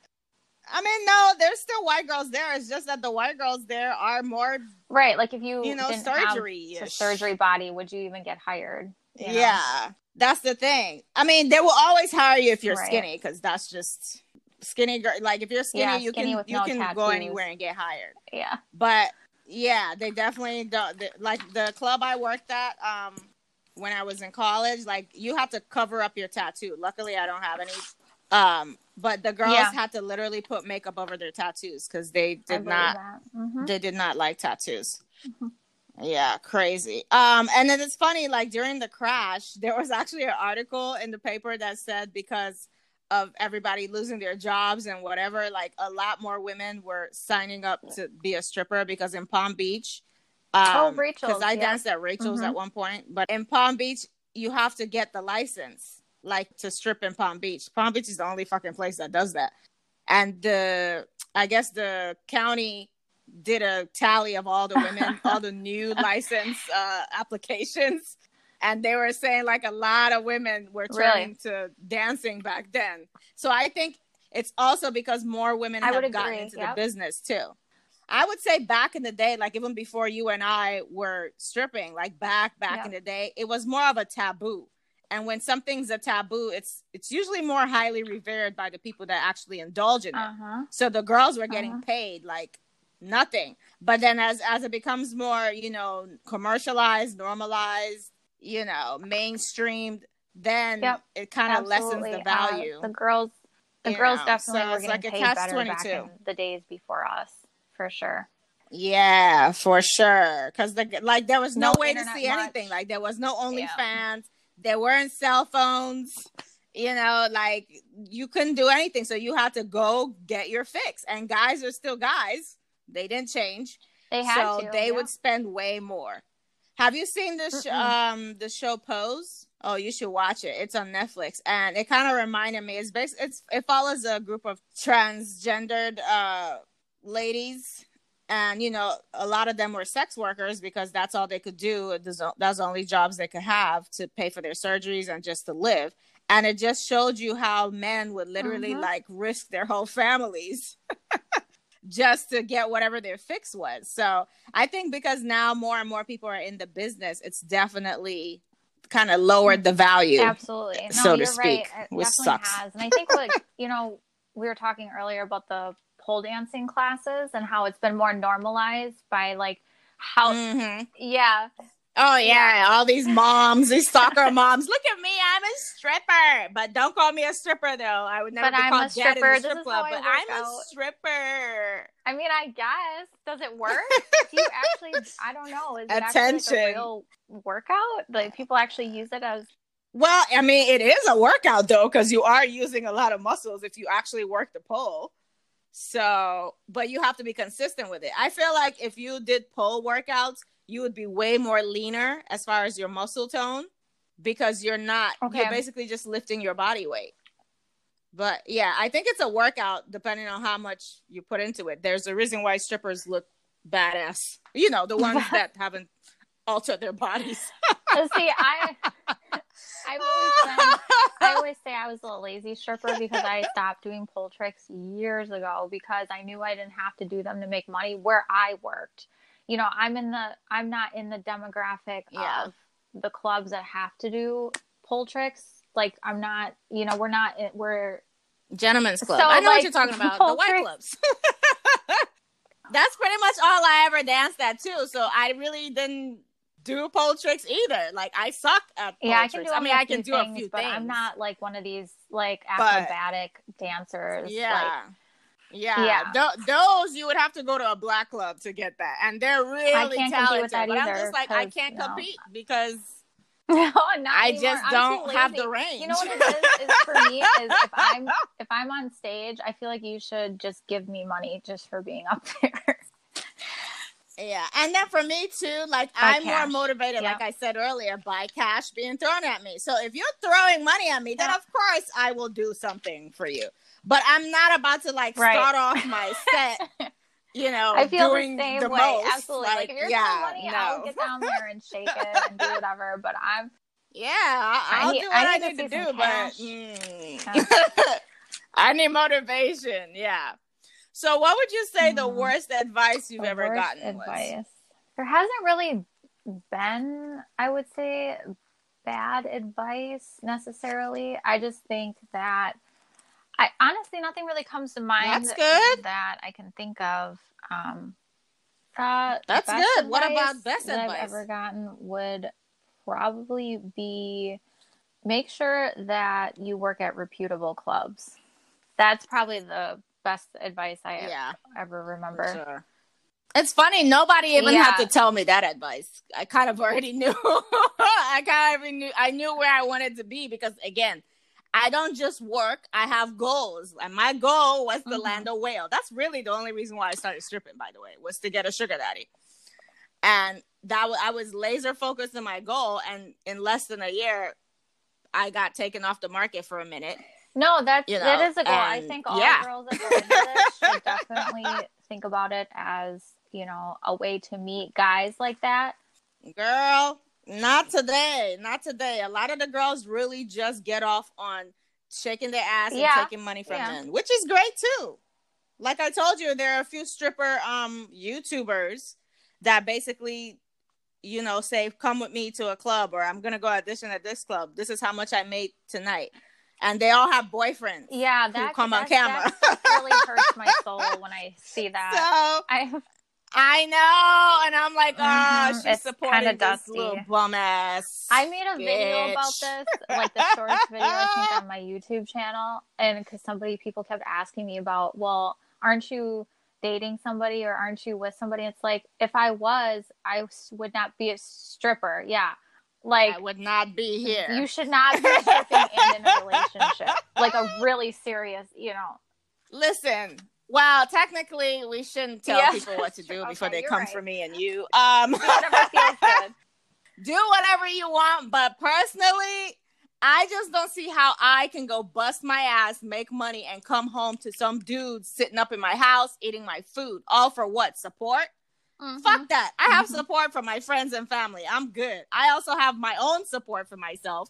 I mean, no, there's still white girls there. It's just that the white girls there are more, Right? Like if you you know, surgery. surgery body, would you even get hired? you know? Yeah, that's the thing. I mean, they will always hire you if you're Right. skinny because that's just skinny girl. Like if you're skinny, Yeah, you skinny can you no can go anywhere and get hired. Yeah. but yeah they definitely don't they- like the club i worked at um when i was in college like you have to cover up your tattoo luckily i don't have any um but the girls Yeah. had to literally put makeup over their tattoos because they did not. Mhm. they did not like tattoos Mhm. yeah crazy um and then it's funny like during the crash there was actually an article in the paper that said because of everybody losing their jobs and whatever like a lot more women were signing up to be a stripper because in palm beach Oh, um, because i yeah. danced at rachel's Mhm. at one point but in palm beach you have to get the license like to strip in palm beach. Palm beach is the only fucking place that does that. And the i guess the county did a tally of all the women all the new license uh, applications. And they were saying like a lot of women were Really? turning to dancing back then. So i think it's also because more women I have gotten into yep. the business too. I would say back in the day like even before you and i were stripping like back back Yeah. in the day it was more of a taboo and when something's a taboo it's it's usually more highly revered by the people that actually indulge in it Uh-huh. so the girls were getting Uh-huh. paid like nothing. But then as as it becomes more, you know, commercialized, normalized, you know, mainstreamed, then Yep. it kind of lessens the Uh, value. the girls, the you girls know, definitely so were getting like paid better back in the days before us, for sure. yeah, for sure. Because the like there was no, No way to see much. anything. Like there was no Yeah. There weren't cell phones. You know, like you couldn't do anything. So you had to go get your fix. And guys are still guys. They didn't change. They had so to. they yeah. would spend way more. Have you seen Mm-mm. um the show Pose? Oh, you should watch it. It's on Netflix, and it kind of reminded me. It's based. It's it follows a group of transgendered uh, ladies, and you know, a lot of them were sex workers because that's all they could do. That's the only jobs they could have to pay for their surgeries and just to live. And it just showed you how men would literally mm-hmm. like risk their whole families just to get whatever their fix was. So I think because now more and more people are in the business, it's definitely kind of lowered the value. Absolutely. No, so to speak, right. It which sucks. Has. And I think like, you know, we were talking earlier about the pole dancing classes and how it's been more normalized by like how mm-hmm. yeah Oh yeah, yeah, all these moms, these soccer moms. Look at me, I'm a stripper. But don't call me a stripper though. I would never but be I'm called a stripper. in the strip club. But I'm out. a stripper. I mean, I guess. Does it work? Do you actually? I don't know. Is it Attention. actually like a real workout? Like people actually use it as. Well, I mean, it is a workout though, because you are using a lot of muscles if you actually work the pole. So, but you have to be consistent with it. I feel like if you did pole workouts you would be way more leaner as far as your muscle tone because you're not okay. you're basically just lifting your body weight. But yeah, I think it's a workout depending on how much you put into it. There's a reason why strippers look badass. You know, the ones that haven't altered their bodies. See, I I've always been, I always say I was a lazy stripper because I stopped doing pole tricks years ago because I knew I didn't have to do them to make money where I worked you know, I'm in the I'm not in the demographic yeah. of the clubs that have to do pole tricks. Like I'm not, you know, we're not eh, we're gentlemen's club. So, I know like, what you're talking about. The white clubs. That's pretty much all I ever danced at too. So I really didn't do pole tricks either. Like I suck at yeah, I can tricks. do. I mean, I can do things, a few but things. I'm not like one of these like acrobatic but, dancers. Yeah. Like, yeah, yeah. Th- those you would have to go to a black club to get that, and they're really talented. but either, I'm just like I can't compete no. because no, I anymore. just don't have the range. You know what it is, is for me is if I'm if I'm on stage, I feel like you should just give me money just for being up there. Yeah, and then for me too, like by I'm cash. more motivated, like I said earlier, by cash being thrown at me. So if you're throwing money at me, then of course I will do something for you but I'm not about to like right. start off my set. You know, I feel the same the way. Most. Absolutely. Like, like, if you're yeah, money, no. I'll get down there and shake it and do whatever. But I'm yeah, I'll, do what I, I need to, do, but mm, I need motivation. Yeah. So, what would you say mm. the worst advice you've the ever gotten advice. was? There hasn't really been, I would say, bad advice necessarily. I just think that I honestly nothing really comes to mind. That's good. That I can think of. Um, uh, That's good. What about best that advice I've ever gotten would probably be make sure that you work at reputable clubs. That's probably the best advice I yeah, ever remember. Sure. It's funny, nobody even yeah. had to tell me that advice. I kind of already knew. I kind of knew I knew where I wanted to be because again, I don't just work, I have goals. And my goal was to mm-hmm. land a whale. That's really the only reason why I started stripping, by the way, was to get a sugar daddy. And that w- I was laser focused on my goal. And in less than a year, I got taken off the market for a minute. No, that's you know, that is a goal. I think all yeah. girls that go into this should definitely think about it as, you know, a way to meet guys like that. Girl, not today. Not today. A lot of the girls really just get off on shaking their ass and taking money from yeah. men, which is great too. Like I told you, there are a few stripper um YouTubers that basically, you know, say, "Come with me to a club," or "I'm gonna go audition at this club. This is how much I made tonight." And they all have boyfriends. Yeah, that come on camera. That really hurts my soul when I see that. So I I know, and I'm like, oh, mm-hmm. she's it's supporting this little bum ass. I made a bitch. video about this, like the shorts video, I think, on my YouTube channel, and because somebody, people kept asking me about, well, aren't you dating somebody or aren't you with somebody? It's like, if I was, I would not be a stripper. Yeah. Like I would not be here. You should not be in a relationship. Like a really serious, you know. Listen, well, technically, we shouldn't tell people what to do okay, before they come right. for me and you. Um, whatever good. do whatever you want, but personally, I just don't see how I can go bust my ass, make money, and come home to some dude sitting up in my house eating my food. All for what? Support? Mm-hmm. Fuck that. I have mm-hmm. support from my friends and family. I'm good. I also have my own support for myself.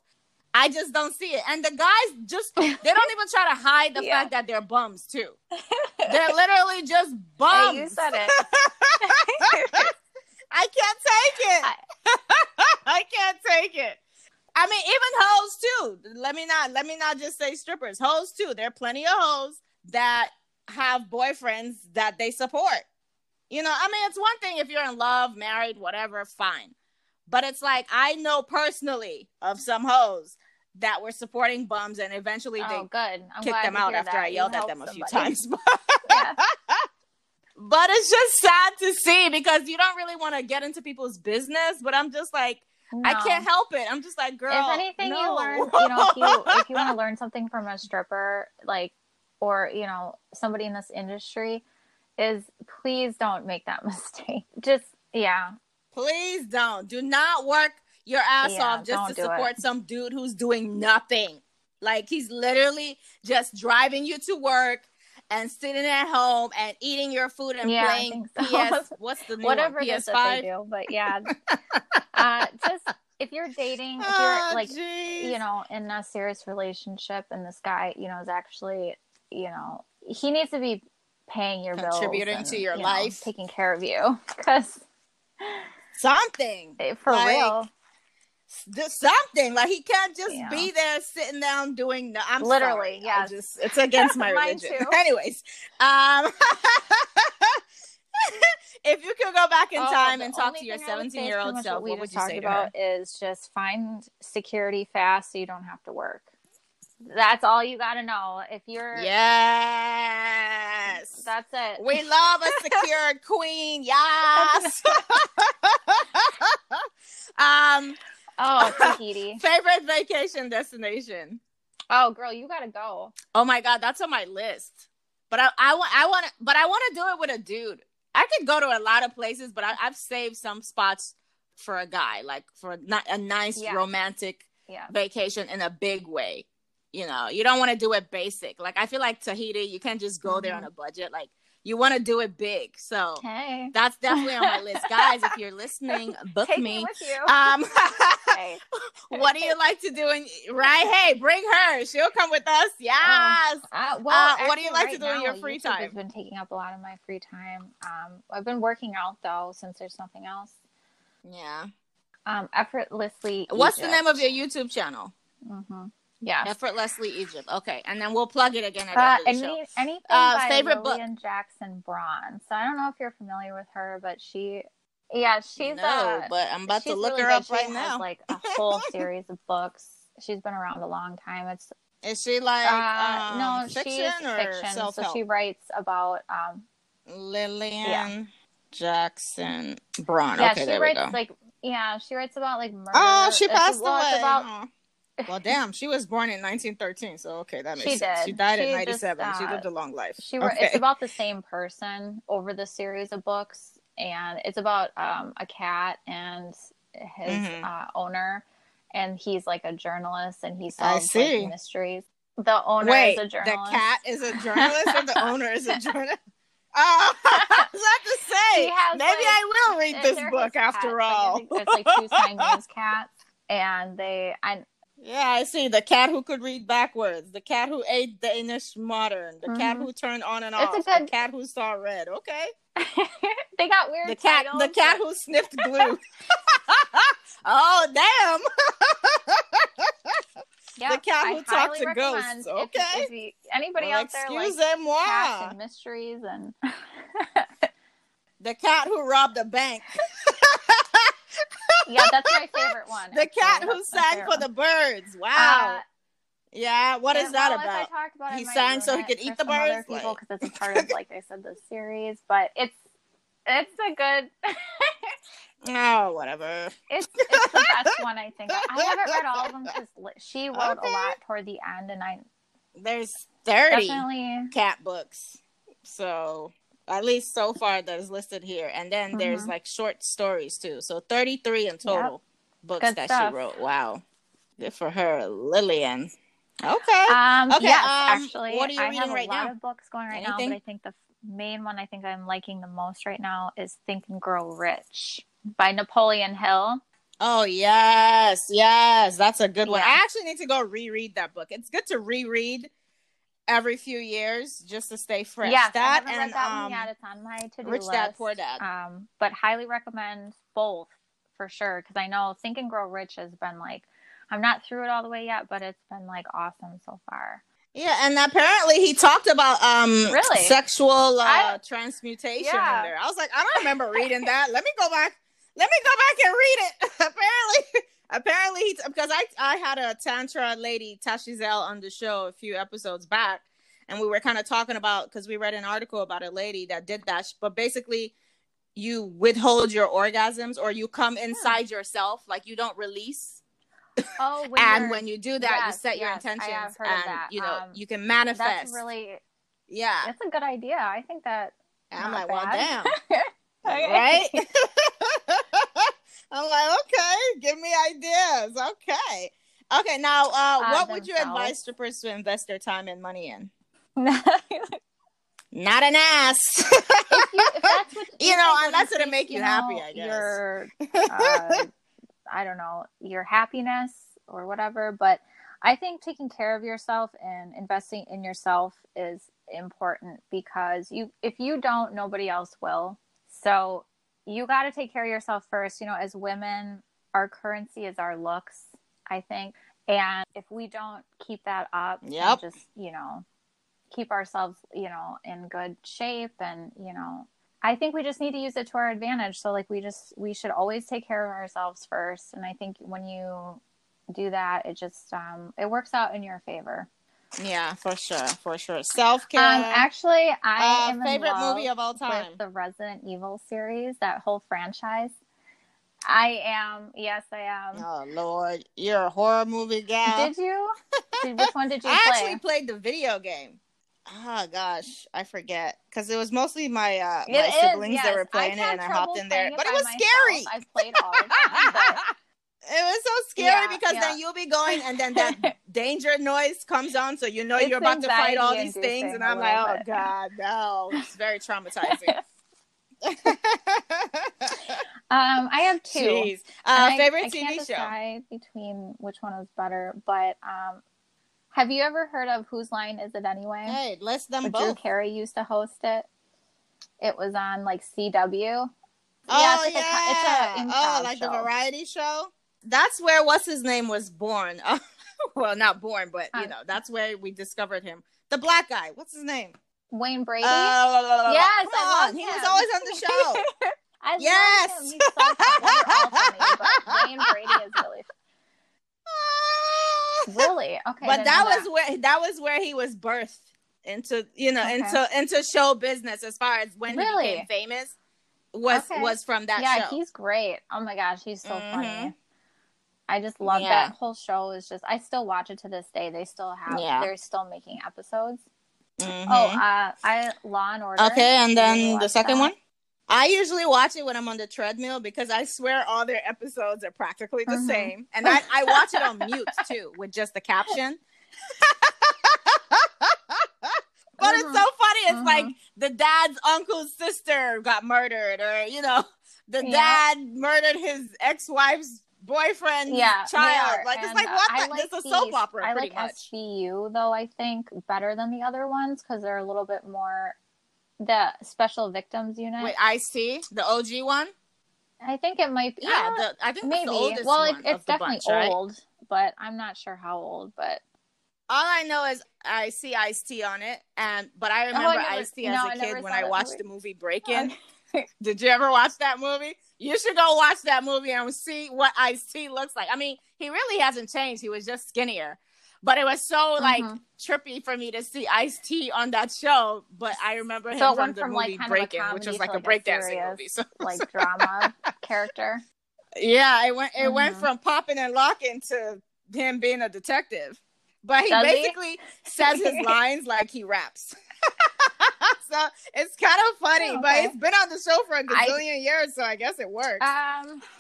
I just don't see it. And the guys just they don't even try to hide the yeah. fact that they're bums too. They're literally just bums. Hey, you said it. I can't take it. I... I can't take it. I mean, even hoes too. Let me not let me not just say strippers. Hoes too. There are plenty of hoes that have boyfriends that they support. You know, I mean, it's one thing if you're in love, married, whatever, fine. But it's like I know personally of some hoes that were supporting bums and eventually oh, they good. I'm kicked them out after I yelled at them somebody. a few times. but it's just sad to see because you don't really want to get into people's business. But I'm just like, no. I can't help it. I'm just like, girl. If anything, no. you learn, you know, if you if you want to learn something from a stripper, like, or you know, somebody in this industry, is please don't make that mistake. Just yeah. Please don't. Do not work your ass yeah, off just to support it. some dude who's doing nothing. Like he's literally just driving you to work and sitting at home and eating your food and yeah, playing so. PS. What's the new whatever one? PS5? they do, but yeah, uh, just if you're dating, if you're oh, like geez. you know in a serious relationship, and this guy you know is actually you know he needs to be paying your bills, contributing to your you life, know, taking care of you, because something. For like, real. something. Like he can't just yeah. be there sitting down doing the i'm literally yeah just it's against my religion. anyways um if you could go back in oh, time and talk to your 17 year old self what, what would you say about is just find security fast so you don't have to work that's all you got to know. If you're yes, that's it. We love a secured queen. Yes. um, Oh, Tahiti. Favorite vacation destination? Oh, girl, you gotta go. Oh my god, that's on my list. But I, I want, I want, but I want to do it with a dude. I could go to a lot of places, but I, have saved some spots for a guy, like for a, a nice yeah. romantic yeah. vacation in a big way. You know, you don't want to do it basic. Like I feel like Tahiti, you can't just go mm-hmm. there on a budget. Like you want to do it big. So hey. that's definitely on my list. Guys, if you're listening, book Take me. me. Um, hey. what do you like to do? In, right? Hey, bring her. She'll come with us. Um, yes. uh, well, uh, what do you like right to do now, in your free YouTube time? Has been taking up a lot of my free time. Um, I've been working out though, since there's nothing else. Yeah. Um, effortlessly. What's Egypt. the name of your YouTube channel? Mm-hmm. Yeah. Effortlessly Egypt. Okay. And then we'll plug it again at uh, the end of the any, show. Anything uh, by favorite Lilian book? Jackson Braun. So I don't know if you're familiar with her, but she, yeah, she's no, uh, but I'm about to look really her good. up right she now. Like a whole series of books. She's been around a long time. It's is she like uh, um, no, fiction she is or fiction. self-help? So she writes about um, Lilian yeah. Jackson Braun. Yeah, okay, she there writes we go. like yeah, she writes about like murder. Oh, she passed well, away. About, oh. Well, damn, she was born in 1913, so okay, that makes she sense. Did. She died she at 97. Just, uh, she lived a long life. She okay. it's about the same person over the series of books, and it's about um, a cat and his mm-hmm. uh, owner, and he's like a journalist, and he solves like, mysteries. The owner Wait, is a journalist. The cat is a journalist, or the owner is a journalist. Oh, I was about to say. Maybe like, I will read this book after all. Like, there's like two Siamese cats, and they and yeah, I see the cat who could read backwards, the cat who ate Danish modern, the mm-hmm. cat who turned on and off, good... the cat who saw red. Okay, they got weird. The cat, titles, the cat who sniffed glue. oh damn! Yep, the cat who I talked to ghosts. Okay, if, if you, anybody well, out there excuse like moi. cats and mysteries and the cat who robbed a bank yeah, that's my favorite one. the actually. cat who sang for one. the birds. Wow. Uh, yeah, what is that about? about? He sang so he could eat the birds. People, because it's a part of, like I said, the series. But it's it's a good. oh, whatever. It's it's the best one, I think. I haven't read all of them because she wrote okay. a lot toward the end, and I. There's thirty definitely... cat books, so at least so far that is listed here and then mm-hmm. there's like short stories too so 33 in total yep. books Good that stuff. she wrote. Wow. Good for her, Lilian. Okay. Um, okay. Yes, um, actually, what are you I have a right lot now? of books going right Anything? now, but I think the main one I think I'm liking the most right now is Think and Grow Rich by Napoleon Hill. Oh yes, yes, that's a good one. Yeah. I actually need to go reread that book. It's good to reread every few years just to stay fresh. Yeah, that I and that um, yet. It's on my to-do Rich list. Dad Poor Dad. Um, but highly recommend both for sure because I know Think and Grow Rich has been like I'm not through it all the way yet, but it's been like awesome so far. Yeah, and apparently he talked about um really sexual uh, I, transmutation yeah. in there. I was like, I don't remember reading that. Let me go back. Let me go back and read it. apparently, apparently he because I I had a tantra lady Tashizel on the show a few episodes back, and we were kind of talking about because we read an article about a lady that did that, but basically you withhold your orgasms or you come inside yeah. yourself like you don't release Oh, when and when you do that, yes, you set your yes, intentions, and you know um, you can manifest. That's really, yeah, that's a good idea. I think that. I'm like, bad. well, damn, right? I'm like, okay, give me ideas. Okay, okay. Now, uh, what would you advise strippers to invest their time and money in? Not an ass. if you, if that's what, you know, unless it'll make you, you know, happy, I guess. Your, uh, I don't know, your happiness or whatever. But I think taking care of yourself and investing in yourself is important because you if you don't nobody else will. So you got to take care of yourself first. You know, as women, our currency is our looks, I think. And if we don't keep that up, yep. just, you know, keep ourselves, you know, in good shape and, you know, I think we just need to use it to our advantage. So like we just we should always take care of ourselves first. And I think when you do that, it just um it works out in your favor. Yeah, for sure, for sure. Self care. Um, actually, I uh, am favorite movie of all time. With the Resident Evil series, that whole franchise. I am. Yes, I am. Oh Lord, you're a horror movie gal. Did you? Did, which one did you I play? actually played the video game oh gosh, I forget because it was mostly my uh my it siblings is, yes. that were playing it, and I hopped in there. But it was myself. scary. I've played all the time. But... It was so scary yeah, because yeah. then you'll be going, and then that danger noise comes on, so you know it's you're about to fight all these things, and I'm like, oh bit. god, no, it's very traumatizing. um, I have two. Jeez. Uh, favorite I, I TV can't show decide between which one is better, but um, have you ever heard of Whose Line Is It Anyway? Hey, list them both. Drew Carey used to host it. It was on like CW. Oh yeah, it's, like yeah. A, it's a oh, like show. the variety show. That's where what's his name was born. well, not born, but you know, that's where we discovered him. The black guy. What's his name? Wayne Brady. Uh, yes, I on. He was always on the show. I yes. Love him. He's so funny, Wayne Brady is really really? Okay. But that was that. where that was where he was birthed into you know okay. into into show business as far as when really? he became famous was okay. was from that yeah, show. he's great. Oh my gosh, he's so mm-hmm. funny. I just love yeah. that whole show is just I still watch it to this day. They still have yeah. they're still making episodes. Mm-hmm. Oh, uh I Law and Order. Okay, and then the second that. one? I usually watch it when I'm on the treadmill because I swear all their episodes are practically the mm-hmm. same. And I, I watch it on mute too with just the caption. but it's so mm-hmm. funny. It's mm-hmm. like the dad's uncle's sister got murdered, or you know, the yeah. dad murdered his ex-wife's boyfriend yeah, child. Like and it's like what? The, like it's a soap opera. I like much. SVU though. I think better than the other ones because they're a little bit more the Special Victims Unit. Wait, Ice-T, the OG one. I think it might be. Yeah, uh, the, I think maybe. well, it, it's definitely bunch, old, right? but I'm not sure how old. But all I know is I see Ice-T on it, and but I remember oh, I Ice-T as no, a kid when I watched movie. the movie Breakin'. Did you ever watch that movie? You should go watch that movie and see what Ice-T looks like. I mean, he really hasn't changed. He was just skinnier. But it was so like mm-hmm. trippy for me to see Ice-T on that show. But I remember him so from the from, movie like, Breakin', which was like, like a breakdancing movie, so like drama character. Yeah, it went it mm-hmm. went from popping and locking to him being a detective. But he Does basically he? says his lines like he raps. it's kind of funny, Oh, but it's been on the show for a gazillion years, so I guess it works. Um.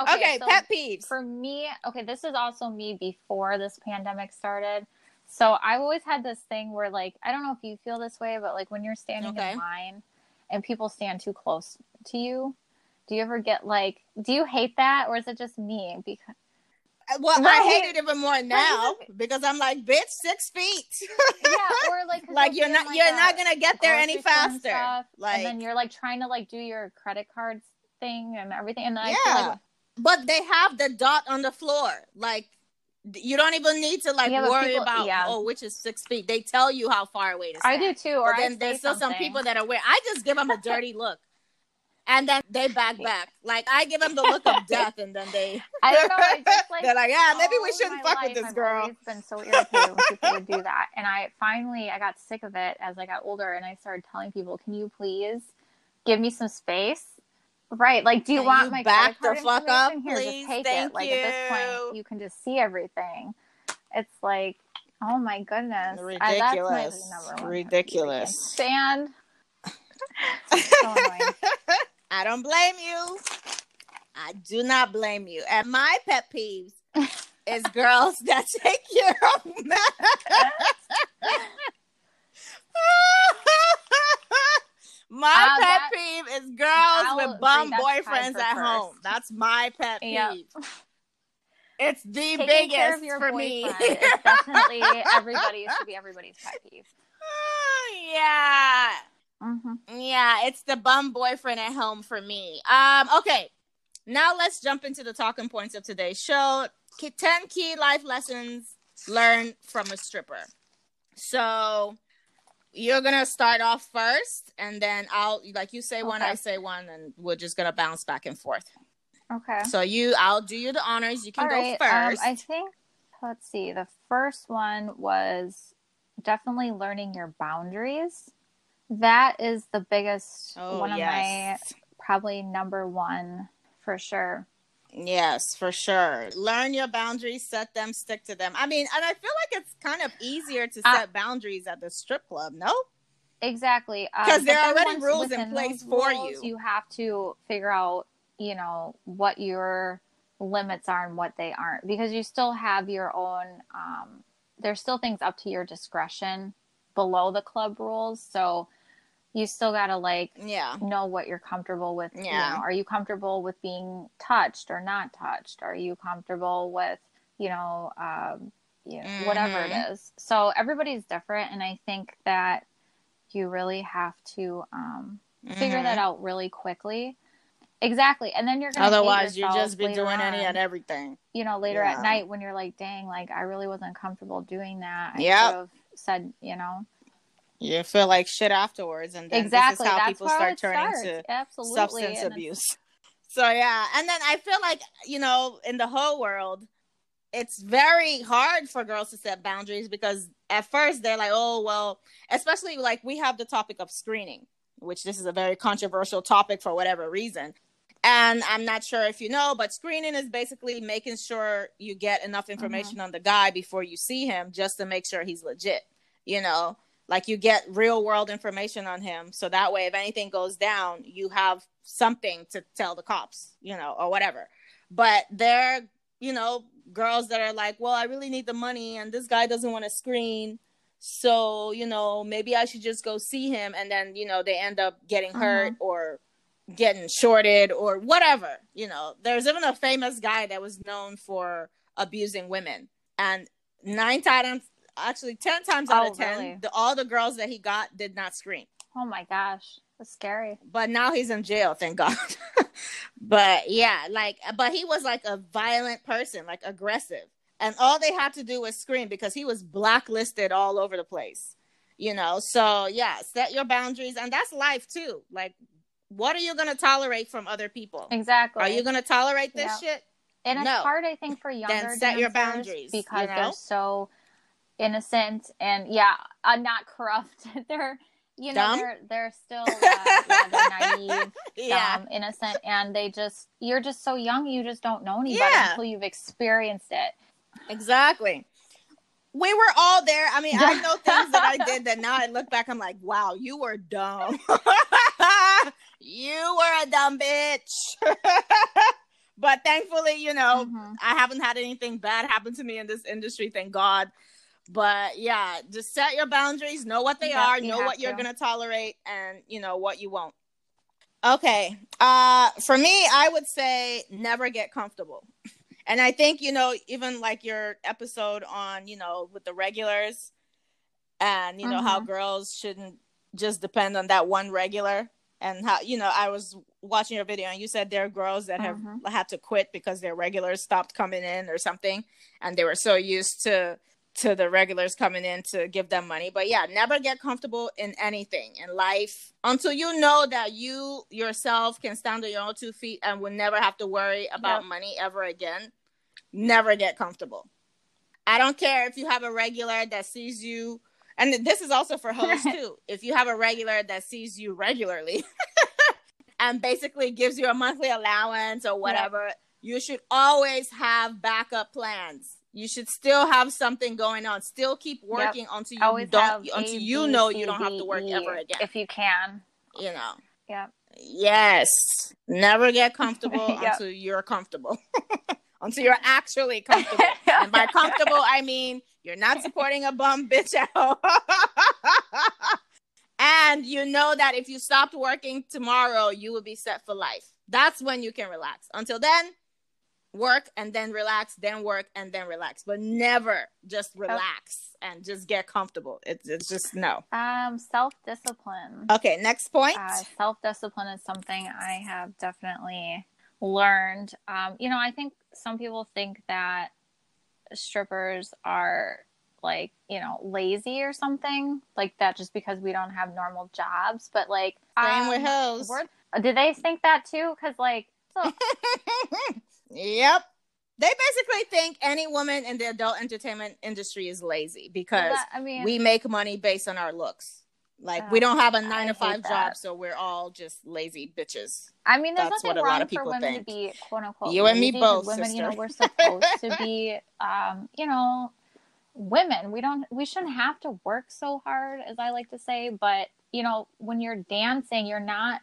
okay, Okay. so pet peeves. for me, okay, this is also me before this pandemic started. So I've always had this thing where, like, I don't know if you feel this way, but like when you're standing Okay. in line and people stand too close to you, do you ever get like, do you hate that, or is it just me? Because Uh, well, I hate it even more now because I'm like, bitch, six feet. yeah, or like like you're not like, you're not gonna get there any grocery store and faster. stuff, Like, and then you're like trying to like do your credit cards thing and everything, and then I feel yeah, like but they have the dot on the floor. Like you don't even need to like Yeah, worry people- about yeah. oh, which is six feet. They tell you how far away to I do too. Or But I then there's still some people that are weird. I just give them a dirty look. And then they back back. Like I give them the look of death, and then they I don't know. I just like they're like, yeah, maybe we shouldn't my fuck with this I've girl. always been so irritated when people would do that, and I finally I got sick of it as I got older, and I started telling people, "Can you please give me some space?" Right? Like, do you Can want you my back credit the fuck up. Here, please? just take Thank it. Like at this you. point, you can just see everything. It's like, oh my goodness, I- that's my Ridiculous. number one. I Ridiculous. can't Stand. so annoying. I don't blame you. I do not blame you. And my pet peeves is girls that take care of men. my Uh, pet that- peeve is girls I'll with bum agree, that's tied boyfriends at first. home. That's my pet Yep. peeve. It's the Taking biggest your for me. definitely everybody should be everybody's pet peeve. yeah. Hmm Yeah, it's the bum boyfriend at home for me. Um, okay. Now let's jump into the talking points of today's show. 10 key life lessons learned from a stripper. So you're gonna start off first, and then I'll like you say one, I say one, and we're just gonna bounce back and forth. Okay. So you I'll do you the honors. You can All go right. first. Um, I think, let's see, the first one was definitely learning your boundaries. That is the biggest, oh one of yes. my probably number one for sure. Yes, for sure. Learn your boundaries, set them, stick to them. I mean, and I feel like it's kind of easier to Uh, set boundaries at the strip club, no? Exactly. Because but there are already rules in place for rules, you. You have to figure out, you know, what your limits are and what they aren't, because you still have your own. Um, there's still things up to your discretion below the club rules, so you still gotta like Yeah. know what you're comfortable with. Yeah. You know, are you comfortable with being touched or not touched? Are you comfortable with, you know, um, you know, whatever it Mhm. is? So everybody's different, and I think that you really have to um, figure Mhm. that out really quickly. Exactly, and then you're gonna Otherwise, you yourself just be later doing any and everything. You know, later Yeah. at night when you're like, "Dang, like I really wasn't comfortable doing that." I Yep. should have said, you know, You feel like shit afterwards, and then exactly. this is how That's people start turning starts. to Absolutely. substance and abuse. So yeah, and then I feel like you know, in the whole world, it's very hard for girls to set boundaries because at first they're like, oh well, especially like we have the topic of screening, which this is a very controversial topic for whatever reason. And I'm not sure if you know, but screening is basically making sure you get enough mm-hmm. information on the guy before you see him just to make sure he's legit. You know, like you get real world information on him. So that way, if anything goes down, you have something to tell the cops, you know, or whatever. But there, you know, girls that are like, well, I really need the money and this guy doesn't want to screen. So, you know, maybe I should just go see him. And then, you know, they end up getting uh-huh. hurt or getting shorted or whatever. You know, there's even a famous guy that was known for abusing women. And nine times, actually 10 times out Oh, of 10, really? the, all the girls that he got did not scream. Oh my gosh, that's scary. But now he's in jail, thank God. but yeah, like, but he was like a violent person, like aggressive. And all they had to do was scream because he was blacklisted all over the place, you know? So yeah, set your boundaries. And that's life too. Like, what are you going to tolerate from other people? Exactly. Are you going to tolerate this Yeah. shit? and it's hard, I think, for younger set your boundaries, because you know? they're so innocent and yeah, uh, not corrupt. they're you know Dumb? they're they're still uh, yeah, they're naive, Yeah. dumb, innocent, and they just you're just so young. You just don't know anybody Yeah. until you've experienced it. Exactly. we were all there. I mean, I know things that I did that now I look back, I'm like, wow, you were dumb. you were a dumb bitch. but thankfully, you know, mm-hmm. I haven't had anything bad happen to me in this industry, thank God. But yeah, just set your boundaries, know what they yeah, are, know what you're going to tolerate, and you know what you won't. Okay. Uh, for me, I would say never get comfortable and I think you know even like your episode on you know with the regulars, and you know mm-hmm. how girls shouldn't just depend on that one regular, and how you know I was watching your video and you said there are girls that have mm-hmm. had to quit because their regulars stopped coming in or something, and they were so used to to the regulars coming in to give them money. But yeah, never get comfortable in anything in life until you know that you yourself can stand on your own two feet and will never have to worry about yep. money ever again. Never get comfortable. I don't care if you have a regular that sees you, and this is also for hosts too. If you have a regular that sees you regularly and basically gives you a monthly allowance or whatever, yep. you should always have backup plans you should still have something going on. Still keep working yep. until you Always don't until you know you don't have to work ever again. If you can. You know. Yeah. Yes. Never get comfortable yep. until you're comfortable. until you're actually comfortable. and by comfortable I mean you're not supporting a bum bitch out. and you know that if you stopped working tomorrow, you will be set for life. That's when you can relax. Until then, work and then relax, then work and then relax, but never just relax okay. and just get comfortable. It's, it's just no. Um, self discipline. Okay, next point. Uh, self discipline is something I have definitely learned. Um, you know, I think some people think that strippers are like you know lazy or something like that just because we don't have normal jobs but like same um, with hoes do they think that too because like so, Yep. They basically think any woman in the adult entertainment industry is lazy because that, I mean, we make money based on our looks. Like uh, we don't have a nine I to five job, so we're all just lazy bitches. I mean, there's That's nothing wrong for women think. to be quote unquote. You and me both. Women, sister. you know, we're supposed to be, um, you know, women. We don't. We shouldn't have to work so hard, as I like to say. But you know, when you're dancing, you're not.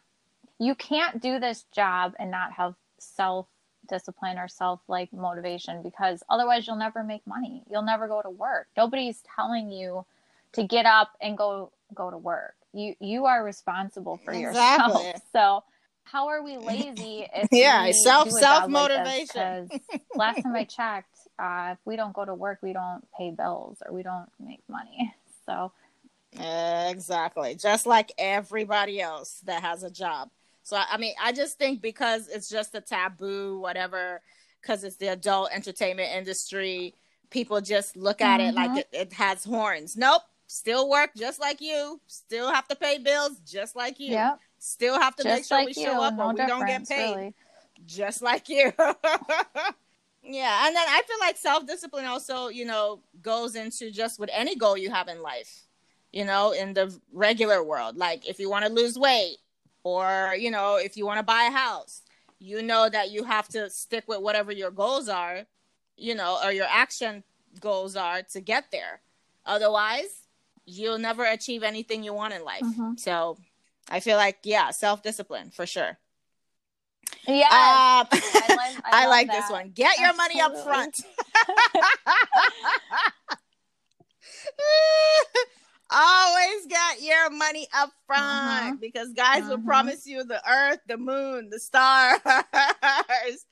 You can't do this job and not have self discipline or self like motivation because otherwise you'll never make money. You'll never go to work. Nobody's telling you to get up and go go to work. You you are responsible for exactly. yourself. So how are we lazy if yeah self self motivation like last time i checked uh, if we don't go to work we don't pay bills or we don't make money so exactly just like everybody else that has a job so I mean, I just think because it's just a taboo, whatever, because it's the adult entertainment industry, people just look at mm-hmm. it like mm-hmm. it, it, has horns. Nope, still work just like you, still have to pay bills just like you, yep. still have to just make sure like we you. show up no or we don't get paid, really. just like you. yeah, and then I feel like self discipline also, you know, goes into just with any goal you have in life. You know, in the regular world, like if you want to lose weight, or you know if you want to buy a house you know that you have to stick with whatever your goals are you know or your action goals are to get there otherwise you'll never achieve anything you want in life mm-hmm. so i feel like yeah self-discipline for sure yeah, uh, I, like, I, I like this one. Get your Absolutely. money up front. always got your money up front uh-huh. because guys uh-huh. will promise you the earth, the moon, the stars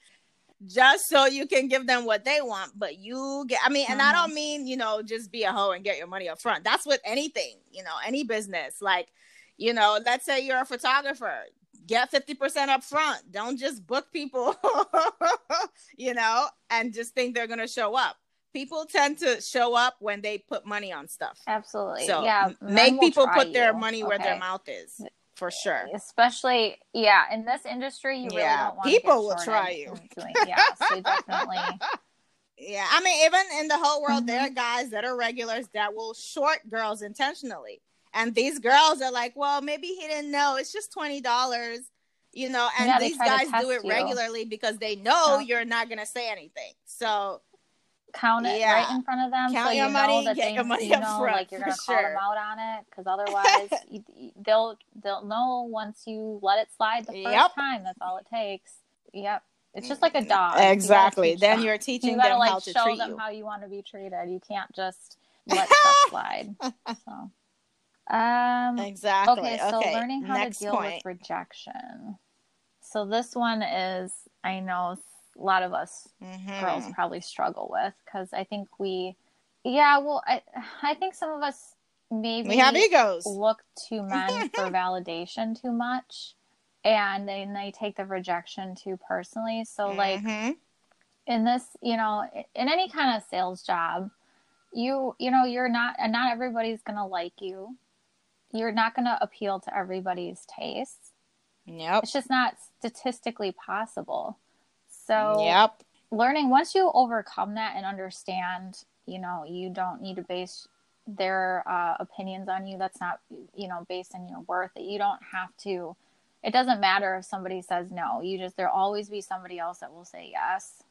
just so you can give them what they want. But you get, I mean, and uh-huh. I don't mean, you know, just be a hoe and get your money up front. That's with anything, you know, any business. Like, you know, let's say you're a photographer, get 50% up front. Don't just book people, you know, and just think they're going to show up people tend to show up when they put money on stuff. Absolutely. So yeah, make people put you. their money where okay. their mouth is. For sure. Especially, yeah, in this industry, you really yeah. don't want people will try you. yeah, so definitely. Yeah, I mean, even in the whole world, mm-hmm. there are mm-hmm. guys that are regulars that will short girls intentionally, and these girls are like, "Well, maybe he didn't know. It's just twenty dollars." You know, and yeah, these guys do it you. regularly because they know yeah. you're not gonna say anything. So count it yeah. right in front of them count so your you money, know that get they your money you up know front, like you're gonna call sure. them out on it because otherwise you, they'll they'll know once you let it slide the first Yep. time that's all it takes yep it's just like a dog Exactly. You Then them. you're teaching you gotta them like how to show treat them you. how you want to be treated you can't just let stuff slide so um Exactly. Okay, so learning how next to deal point. with rejection. So this one is, I know a lot of us Mhm. girls probably struggle with because I think we, yeah, well, I, I think some of us maybe We have egos. look to men for validation too much, and then they take the rejection too personally. So like Mhm. in this, you know, in any kind of sales job, you you know you're not and not everybody's gonna like you. You're not gonna appeal to everybody's tastes. Yep. It's just not statistically possible. So Yep. learning once you overcome that and understand, you know, you don't need to base their uh, opinions on you. That's not you know based on your worth. That you don't have to. It doesn't matter if somebody says no. You just there'll always be somebody else that will say yes.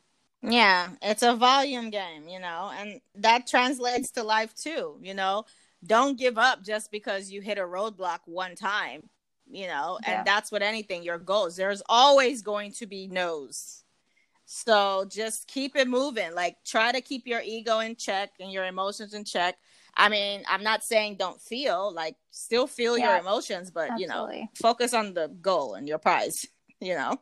Yeah, it's a volume game, you know, and that translates to life too, you know. Don't give up just because you hit a roadblock one time, you know, and Yeah. that's what anything your goals. There's always going to be no's. So just keep it moving. Like try to keep your ego in check and your emotions in check. I mean, I'm not saying don't feel, like still feel your emotions, but you know, focus on the goal and your prize, you know.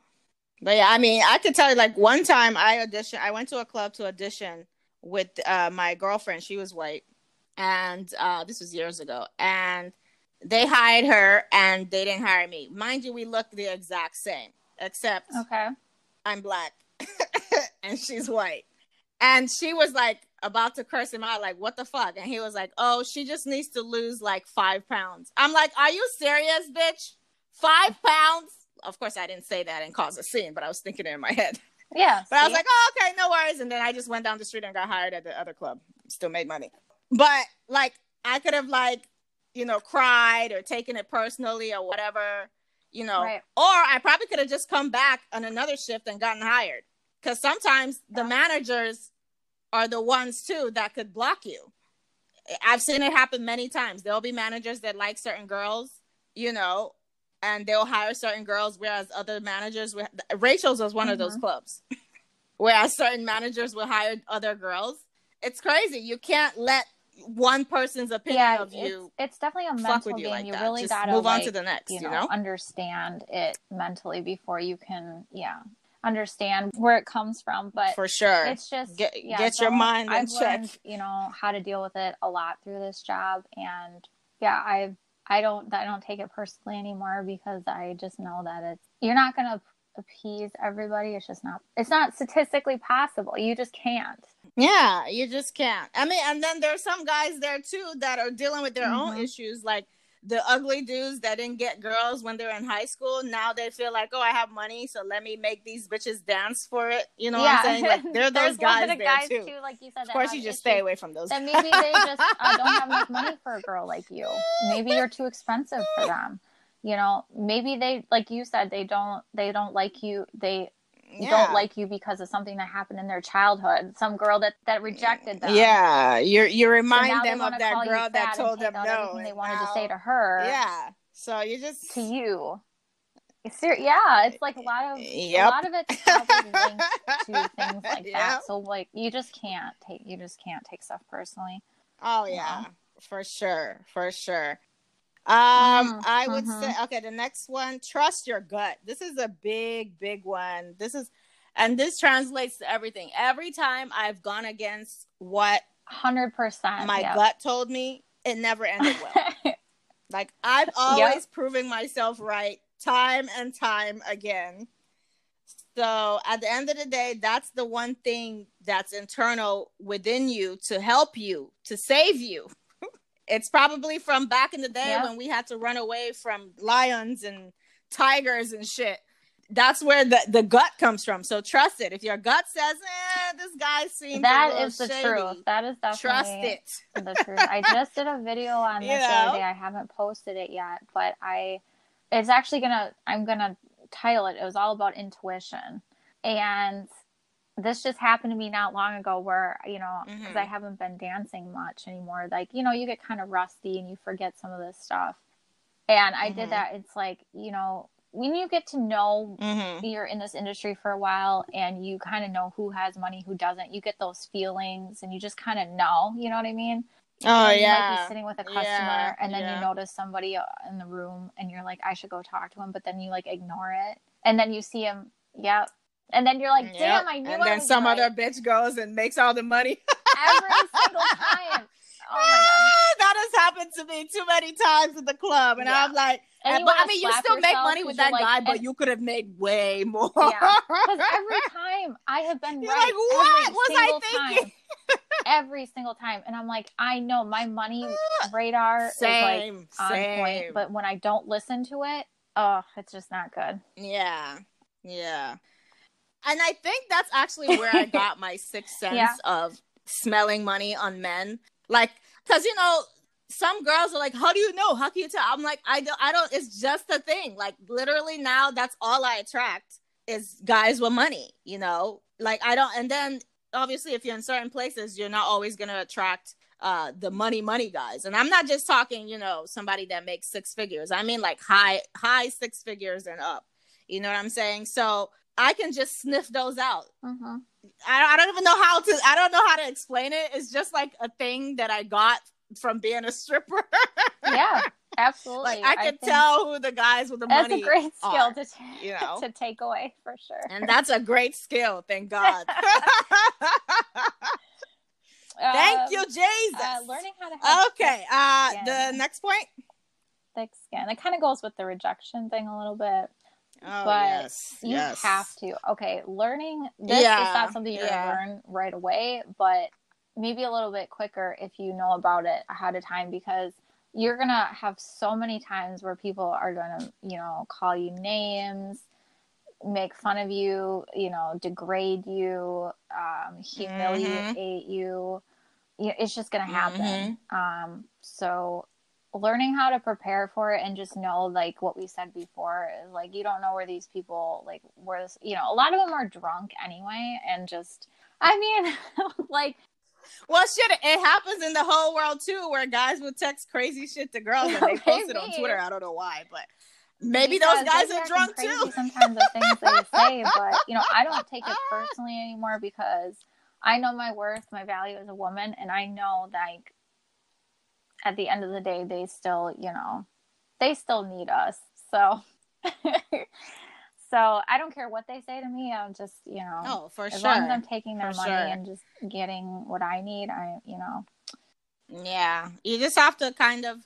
But yeah, I mean, I could tell you like one time I auditioned, I went to a club to audition with uh, my girlfriend. She was white, and uh, this was years ago. And they hired her, and they didn't hire me. Mind you, we look the exact same, except Okay. I'm black and she's white. And she was like about to curse him out, like, what the fuck? And he was like, oh, she just needs to lose like five pounds. I'm like, are you serious, bitch? Five pounds? Of course, I didn't say that and cause a scene, but I was thinking it in my head. Yeah. But I was like, oh, okay, no worries. And then I just went down the street and got hired at the other club. Still made money. But like, I could have like, you know, cried or taken it personally or whatever, you know. Right. Or I probably could have just come back on another shift and gotten hired. Because sometimes the managers are the ones too that could block you. I've seen it happen many times. There'll be managers that like certain girls, you know, and they'll hire certain girls, whereas other managers, will, Rachel's was one of those Mhm. clubs, whereas certain managers will hire other girls. It's crazy. You can't let one person's opinion yeah, of you it's, it's definitely a fuck mental with you game. like you really Just gotta move on like, to the next. you You know, know, understand it mentally before you can, yeah, understand where it comes from. But for sure. it's just Get- yeah, get your mind in check. you know, how to deal with it a lot through this job, and yeah, I've I don't I don't take it personally anymore because I just know that it's you're not gonna appease everybody. It's just not it's not statistically possible. You just can't. Yeah, you just can't. I mean, and then there's some guys there too that are dealing with their own Mhm. issues, like the ugly dudes that didn't get girls when they were in high school. Now they feel like, oh, I have money, so let me make these bitches dance for it. You know what I'm saying? Like there are those guys of there guys too. like you said. Of course, you just stay away from those. and maybe they just uh, don't have enough money for a girl like you. Maybe you're too expensive for them. You know, maybe they, like you said, they don't, they don't like you. They Yeah. don't like you because of something that happened in their childhood. Some girl that that rejected them. Yeah, you you remind now they them of that girl that told them no. They wanted to say to her. Yeah. So you just To you. Ser- yeah, it's like a lot of Yep. a lot of it's linked to things like Yep. that. So like you just can't take you just can't take stuff personally. Oh yeah, for sure, for sure. Um, Mhm, I would mhm. say okay. The next one, trust your gut. This is a big, big one. This is, and this translates to everything. Every time I've gone against what Hundred percent. my yeah. gut told me, it never ended well. like I've always proving myself right, time and time again. So at the end of the day, that's the one thing that's internal within you to help you, to save you. It's probably from back in the day Yeah. when we had to run away from lions and tigers and shit. That's where the, the gut comes from. So trust it. If your gut says, eh, this guy seems a That is the shady, truth. That is definitely trust it. the truth. I just did a video on this know? other day. I haven't posted it yet, but I it's actually gonna I'm gonna title it. It was all about intuition. And this just happened to me not long ago where you know because Mhm. i haven't been dancing much anymore like you know you get kind of rusty and you forget some of this stuff and i Mhm. did that it's like you know when you get to know Mm-hmm. you're in this industry for a while and you kind of know who has money who doesn't you get those feelings and you just kind of know you know what i mean Oh And you might yeah. be sitting with a customer Yeah, and then yeah. you notice somebody uh, in the room and you're like i should go talk to him but then you like ignore it and then you see him yep and then you're like damn Yep. i knew And I then some right. other bitch goes and makes all the money. every single time oh my ah, that has happened to me too many times in the club, and Yeah. I'm like, And but I mean, you still make money with that you're guy, but you could have made way more. Yeah. Every time I have been You're right. like, what was I thinking? Time. every single time. And I'm like, I know my money ah, radar Same, is like on same. point, but when I don't listen to it, oh, it's just not good. Yeah, yeah. And I think that's actually where I got my sixth sense Yeah. of smelling money on men. Like, because you know, some girls are like, "How do you know? How can you tell?" I'm like, "I don't. I don't. It's just a thing. Like, literally now, that's all I attract is guys with money. You know, like I don't. And then obviously, if you're in certain places, you're not always gonna attract uh the money money guys and i'm not just talking you know somebody that makes six figures i mean like high high six figures and up you know what i'm saying so i can just sniff those out Mm-hmm. I, I don't even know how to i don't know how to explain it it's just like a thing that i got from being a stripper Yeah, absolutely. like i can think tell who the guys with the money. That's a great skill are, to, t- you know? to take away for sure. and that's a great skill thank god Um, thank you jesus Uh, learning how to have okay uh the next point thick skin. It kind of goes with the rejection thing a little bit. Oh But yes You yes have to. Okay, learning this Yeah, is not something you're yeah. learn right away, but maybe a little bit quicker if you know about it ahead of time because you're gonna have so many times where people are gonna, you know, call you names, make fun of you, you know, degrade you, um, humiliate you. You- It's just gonna happen. Um, so learning how to prepare for it and just know like what we said before is like you don't know where these people like where this you know a lot of them are drunk anyway and just i mean like Well, shit, it happens in the whole world too, where guys will text crazy shit to girls and they post it on Twitter. I don't know why, but maybe because those guys are drunk too. sometimes the things they say but you know i don't take it personally anymore because i know my worth my value as a woman and i know like at the end of the day they still you know they still need us. So so i don't care what they say to me. I'm just you know Oh, for as sure. long as i'm taking their For money sure. and just getting what i need i you know. Yeah, you just have to kind of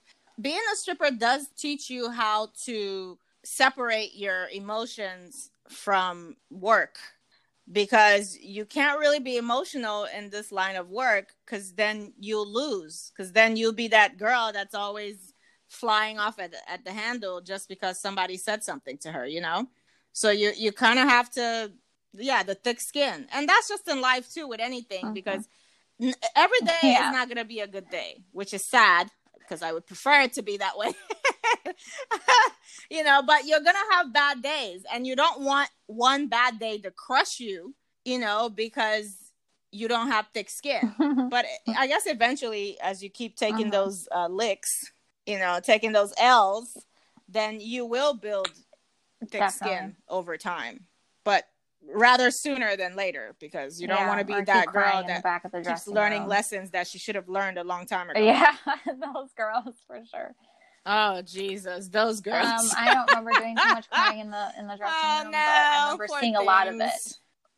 being a stripper does teach you how to separate your emotions from work because you can't really be emotional in this line of work because then you'll lose because then you'll be that girl that's always flying off at, the- at the handle just because somebody said something to her you know so you you kind of have to yeah the thick skin and that's just in life too with anything Mhm. because every day Yeah. is not going to be a good day which is sad because i would prefer it to be that way you know but you're going to have bad days and you don't want one bad day to crush you you know because you don't have thick skin but I guess eventually, as you keep taking Mhm. those uh, licks, you know, taking those L's, then you will build thick skin over time. But rather sooner than later, because you don't Yeah, want to be that girl that keeps learning room. lessons that she should have learned a long time ago. yeah those girls for sure Oh Jesus, those girls. Um, I don't remember doing too much crying in the in the dressing Oh, room, but I remember seeing a lot of it.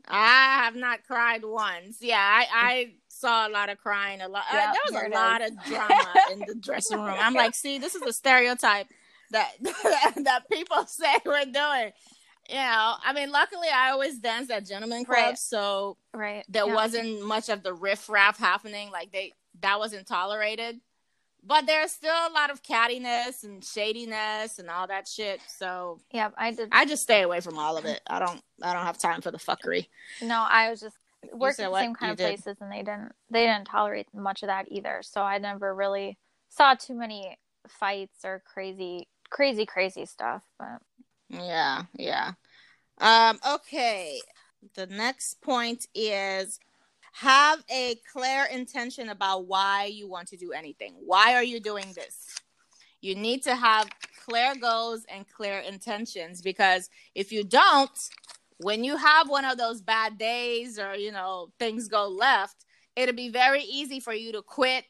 I have not cried once. Yeah, I, I saw a lot of crying. A lot. uh, there was a lot is. of drama in the dressing room. I'm like, see, this is a stereotype that that people say we're doing. You know, I mean, luckily I always danced at gentlemen clubs, Right. so Right. there yeah. wasn't much of the riff raff happening. Like they that wasn't tolerated. But there's still a lot of cattiness and shadiness and all that shit. So Yeah, I did. I just stay away from all of it. I don't I don't have time for the fuckery. no, I was just worked at the same kind You of did. places, and they didn't they didn't tolerate much of that either. So I never really saw too many fights or crazy, crazy, crazy stuff. But Yeah, yeah. Um, okay. The next point is have a clear intention about why you want to do anything. Why are you doing this? You need to have clear goals and clear intentions because if you don't, when you have one of those bad days or you know things go left, it'll be very easy for you to quit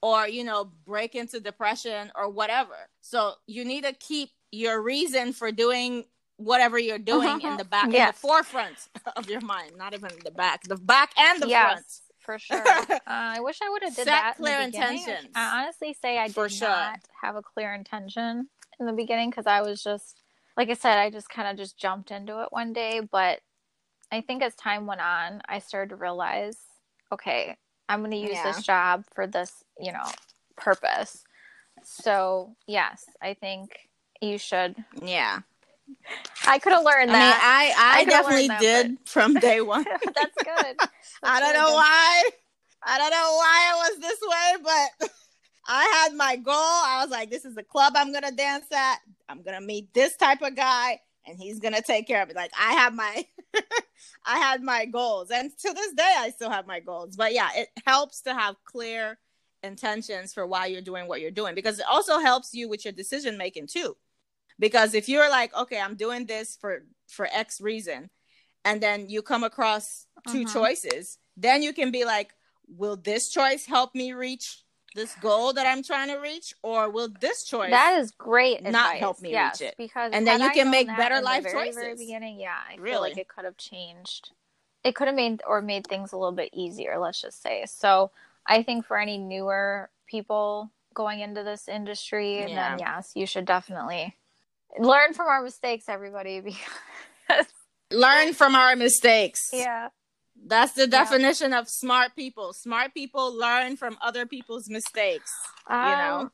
or you know break into depression or whatever. So you need to keep your reason for doing whatever you're doing in the back yes. in the forefront of your mind not even the back the back and the yes, front for sure. Uh, i wish i would have did Set that clear in intentions. I honestly say i did for sure. not have a clear intention in the beginning because i was just like i said i just kind of just jumped into it one day but i think as time went on i started to realize okay i'm going to use yeah. this job for this you know purpose. So yes i think you should yeah I could have learned that. I mean, I, I, I definitely that, did but... from day one. That's good. That's I don't know good. why. I don't know why it was this way, but I had my goal. I was like, this is the club I'm gonna dance at. I'm gonna meet this type of guy, and he's gonna take care of it. Like I have my I had my goals. And to this day I still have my goals. But yeah, it helps to have clear intentions for why you're doing what you're doing because it also helps you with your decision making too because if you're like okay i'm doing this for for x reason and then you come across 2 uh-huh. choices then you can be like will this choice help me reach this goal that i'm trying to reach or will this choice that is great not advice. help me yes, reach it because and then you can make better life very, choices very beginning yeah i really? feel like it could have changed it could have made or made things a little bit easier let's just say so i think for any newer people going into this industry yeah. then yes you should definitely learn from our mistakes, everybody. Because learn from our mistakes. Yeah. That's the definition yeah. of smart people. Smart people learn from other people's mistakes. Um, you know.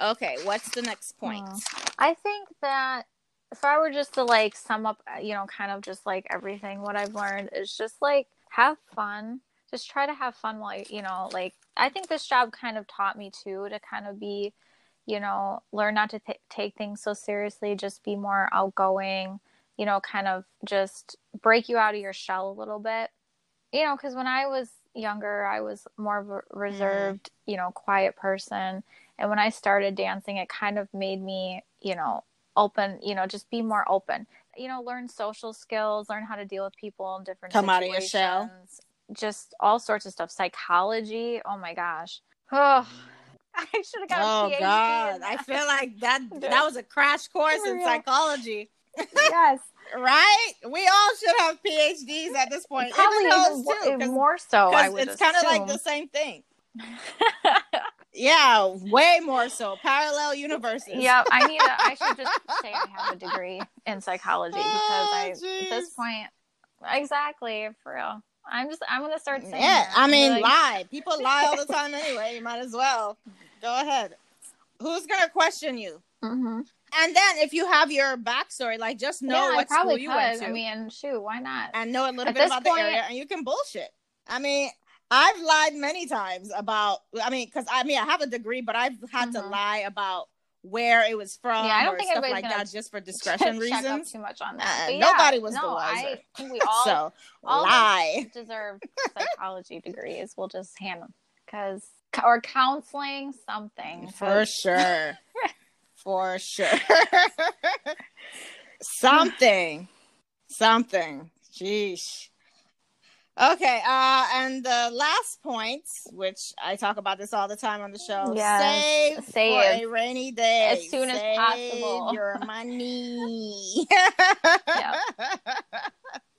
Okay, what's the next point? Hmm. I think that if I were just to like sum up, you know, kind of just like everything, what I've learned is just like have fun. Just try to have fun while you know, like I think this job kind of taught me too to kind of be you know, learn not to th- take things so seriously, just be more outgoing, you know, kind of just break you out of your shell a little bit. You know, because when I was younger, I was more of a reserved, mm. you know, quiet person. And when I started dancing, it kind of made me, you know, open, you know, just be more open. You know, learn social skills, learn how to deal with people in different Come situations. out of your shell. Just all sorts of stuff. Psychology. Oh my gosh. Oh, I should have got oh, a PhD. Oh God, I feel like that that was a crash course in psychology. yes. right? We all should have PhDs at this point. Probably even those even too, more so. I would it's kind of like the same thing. yeah, way more so. Parallel universes. Yeah, I need. A, I should just say I have a degree in psychology ah, because oh, I, at this point, exactly for real. I'm just. I'm gonna start saying. Yeah, I mean, like... lie. People lie all the time anyway. You might as well go ahead. Who's gonna question you? Mm-hmm. And then if you have your backstory, like just know yeah, what school you could. went to. I mean, shoot, why not? And know a little At bit about point... the area, and you can bullshit. I mean, I've lied many times about. I mean, because I mean, I have a degree, but I've had mm-hmm. to lie about where it was from. Yeah, I don't think stuff like that just for discretion reasons. too much on that. Uh, yeah, nobody was no, the wiser. I we all so all lie deserve psychology degrees. We'll just hand them because or counseling something for sure, for sure, something, something. Jeez. Okay, uh, and the last point, which I talk about this all the time on the show, yes. save, save for a rainy day as soon save as possible. Your money. yeah.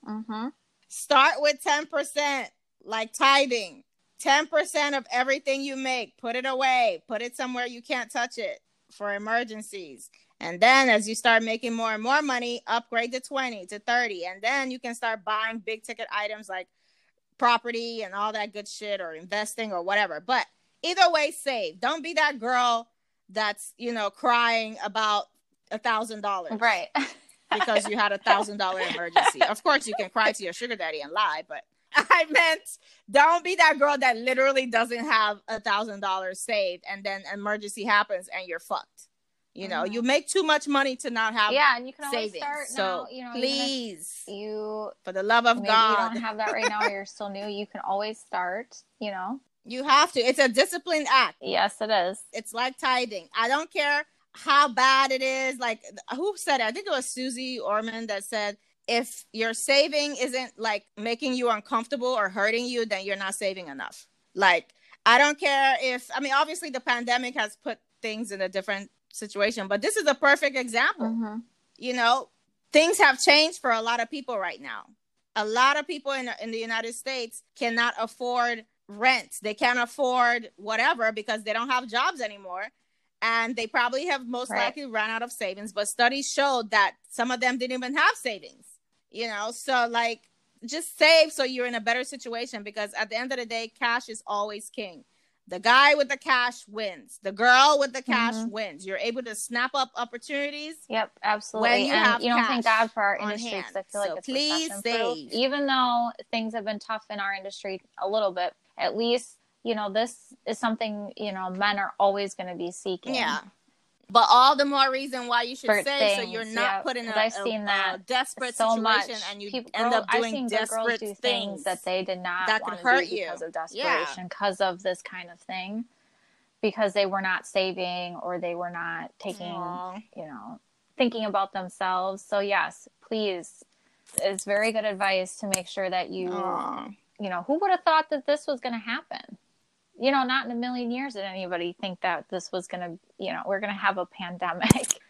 Mm-hmm. Start with ten percent, like tithing. Ten percent of everything you make, put it away. Put it somewhere you can't touch it for emergencies. And then as you start making more and more money, upgrade to 20 to 30. And then you can start buying big ticket items like property and all that good shit or investing or whatever. But either way, save. Don't be that girl that's, you know, crying about a thousand dollars. Right. because you had a thousand dollar emergency. Of course you can cry to your sugar daddy and lie, but I meant don't be that girl that literally doesn't have a thousand dollars saved and then emergency happens and you're fucked. You know, mm-hmm. you make too much money to not have yeah, and you can always savings. start so. You know, please, you For the love of God. you don't have that right now. You're still new. You can always start. You know. You have to. It's a disciplined act. Yes, it is. It's like tithing. I don't care how bad it is. Like who said it? I think it was Suze Orman that said if your saving isn't like making you uncomfortable or hurting you, then you're not saving enough. Like I don't care if I mean obviously the pandemic has put things in a different situation, but this is a perfect example. Mm-hmm. You know, things have changed for a lot of people right now. A lot of people in in the United States cannot afford rent. They can't afford whatever because they don't have jobs anymore. And they probably have most Right. likely run out of savings. But studies showed that some of them didn't even have savings. You know, so like just save so you're in a better situation because at the end of the day, cash is always king. The guy with the cash wins. The girl with the cash Mhm. wins. You're able to snap up opportunities. Yep, absolutely. When you and have you know, thank God for our industry because I feel like So it's please save. Even though things have been tough in our industry a little bit, at least you know this is something you know men are always going to be seeking. Yeah. But all the more reason why you should For save so you're not yeah, put in a, I've a- seen a that desperate so situation much. and you People- end up doing I've seen good girls desperate do things. that they did not that could want to hurt do you. because of desperation, because of this kind of thing, because they were not saving or they were not taking Aw. you know, thinking about themselves. So yes, please, it's very good advice to make sure that you, Aw. you know, who would have thought that this was going to happen? You know, not in a million years did anybody think that this was going to, you know, we're going to have a pandemic.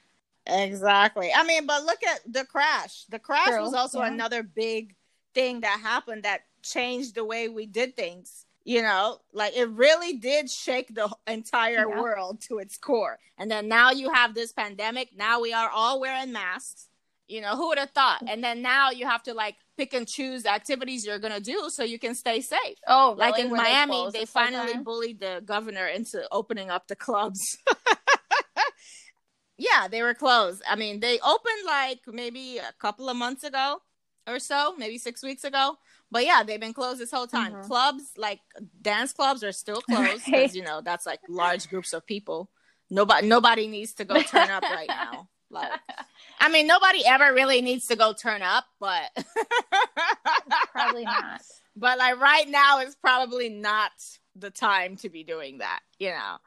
Exactly. I mean, but look at the crash. The crash True, was also yeah. another big thing that happened that changed the way we did things. You know, like it really did shake the entire Yeah. world to its core. And then now you have this pandemic. Now we are all wearing masks. You know, who would have thought? And then now you have to like pick and choose activities you're going to do so you can stay safe. Oh, like in Were Miami, closed they, finally time? bullied the governor into opening up the clubs. yeah, they were closed. I mean, they opened like maybe a couple of months ago or so, maybe six weeks ago. But yeah, they've been closed this whole time. Mhm. Clubs, like dance clubs, are still closed because Right. you know that's like large groups of people. Nobody, nobody needs to go turn up right now. Like, I mean, nobody ever really needs to go turn up, but Probably not. but like right now is probably not the time to be doing that, you know.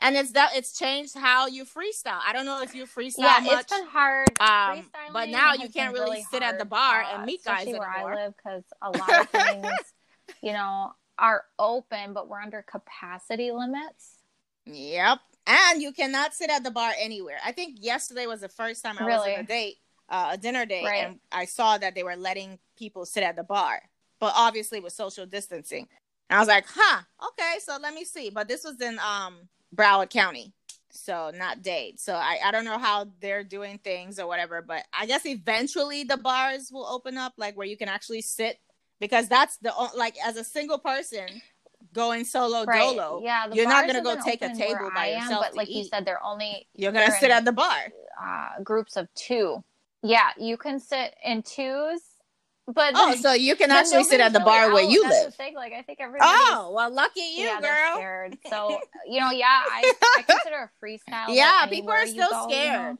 And it's that it's changed how you freestyle. I don't know if you freestyle Yeah, much, it's been hard. um, but now you can't really, really sit at the bar and meet guys anymore. where I live because a lot of things, you know, are open, but we're under capacity limits. Yep. And you cannot sit at the bar anywhere. I think yesterday was the first time I was on a date, uh, a dinner date, Right. and I saw that they were letting people sit at the bar, but obviously with social distancing. And I was like, huh, okay, so let me see. But this was in um Broward County, so not Dade. So I, I don't know how they're doing things or whatever, but I guess eventually the bars will open up, like where you can actually sit, because that's the like as a single person going solo Right. dolo. Yeah. the you're not gonna go take a table by am, yourself But like you said, they're only You're gonna sit in- at the bar. uh, groups of two. Yeah, you can sit in twos, but Oh, so you can actually sit at the bar really where out. you That's live. Thing. Like I think everybody. Oh, well, lucky you, yeah, girl. scared. So you know, yeah, I, I consider a freestyle. Yeah, people are still go, you scared. know,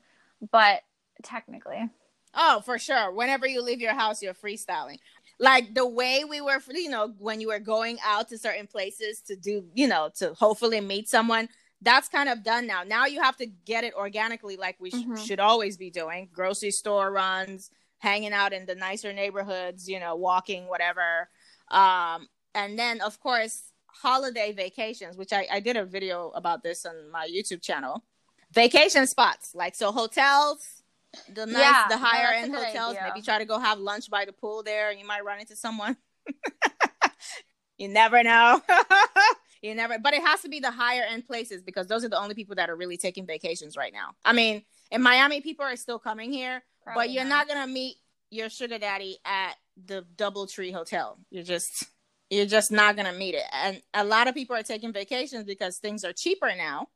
but technically, Oh, for sure. Whenever you leave your house, you're freestyling. Like the way we were, you know, when you were going out to certain places to do, you know, to hopefully meet someone, that's kind of done now. Now you have to get it organically, like we sh- Mhm. should always be doing grocery store runs, hanging out in the nicer neighborhoods, you know, walking, whatever. Um, and then, of course, holiday vacations, which I, I did a video about this on my YouTube channel. Vacation spots, like so hotels, the nice, Yeah, the higher end hotels. idea. Maybe try to go have lunch by the pool there, and you might run into someone. you never know. you never, but it has to be the higher end places because those are the only people that are really taking vacations right now. I mean, in Miami, people are still coming here, but you're not gonna meet your sugar daddy at the DoubleTree Hotel. You're just you're just not gonna meet it. And a lot of people are taking vacations because things are cheaper now.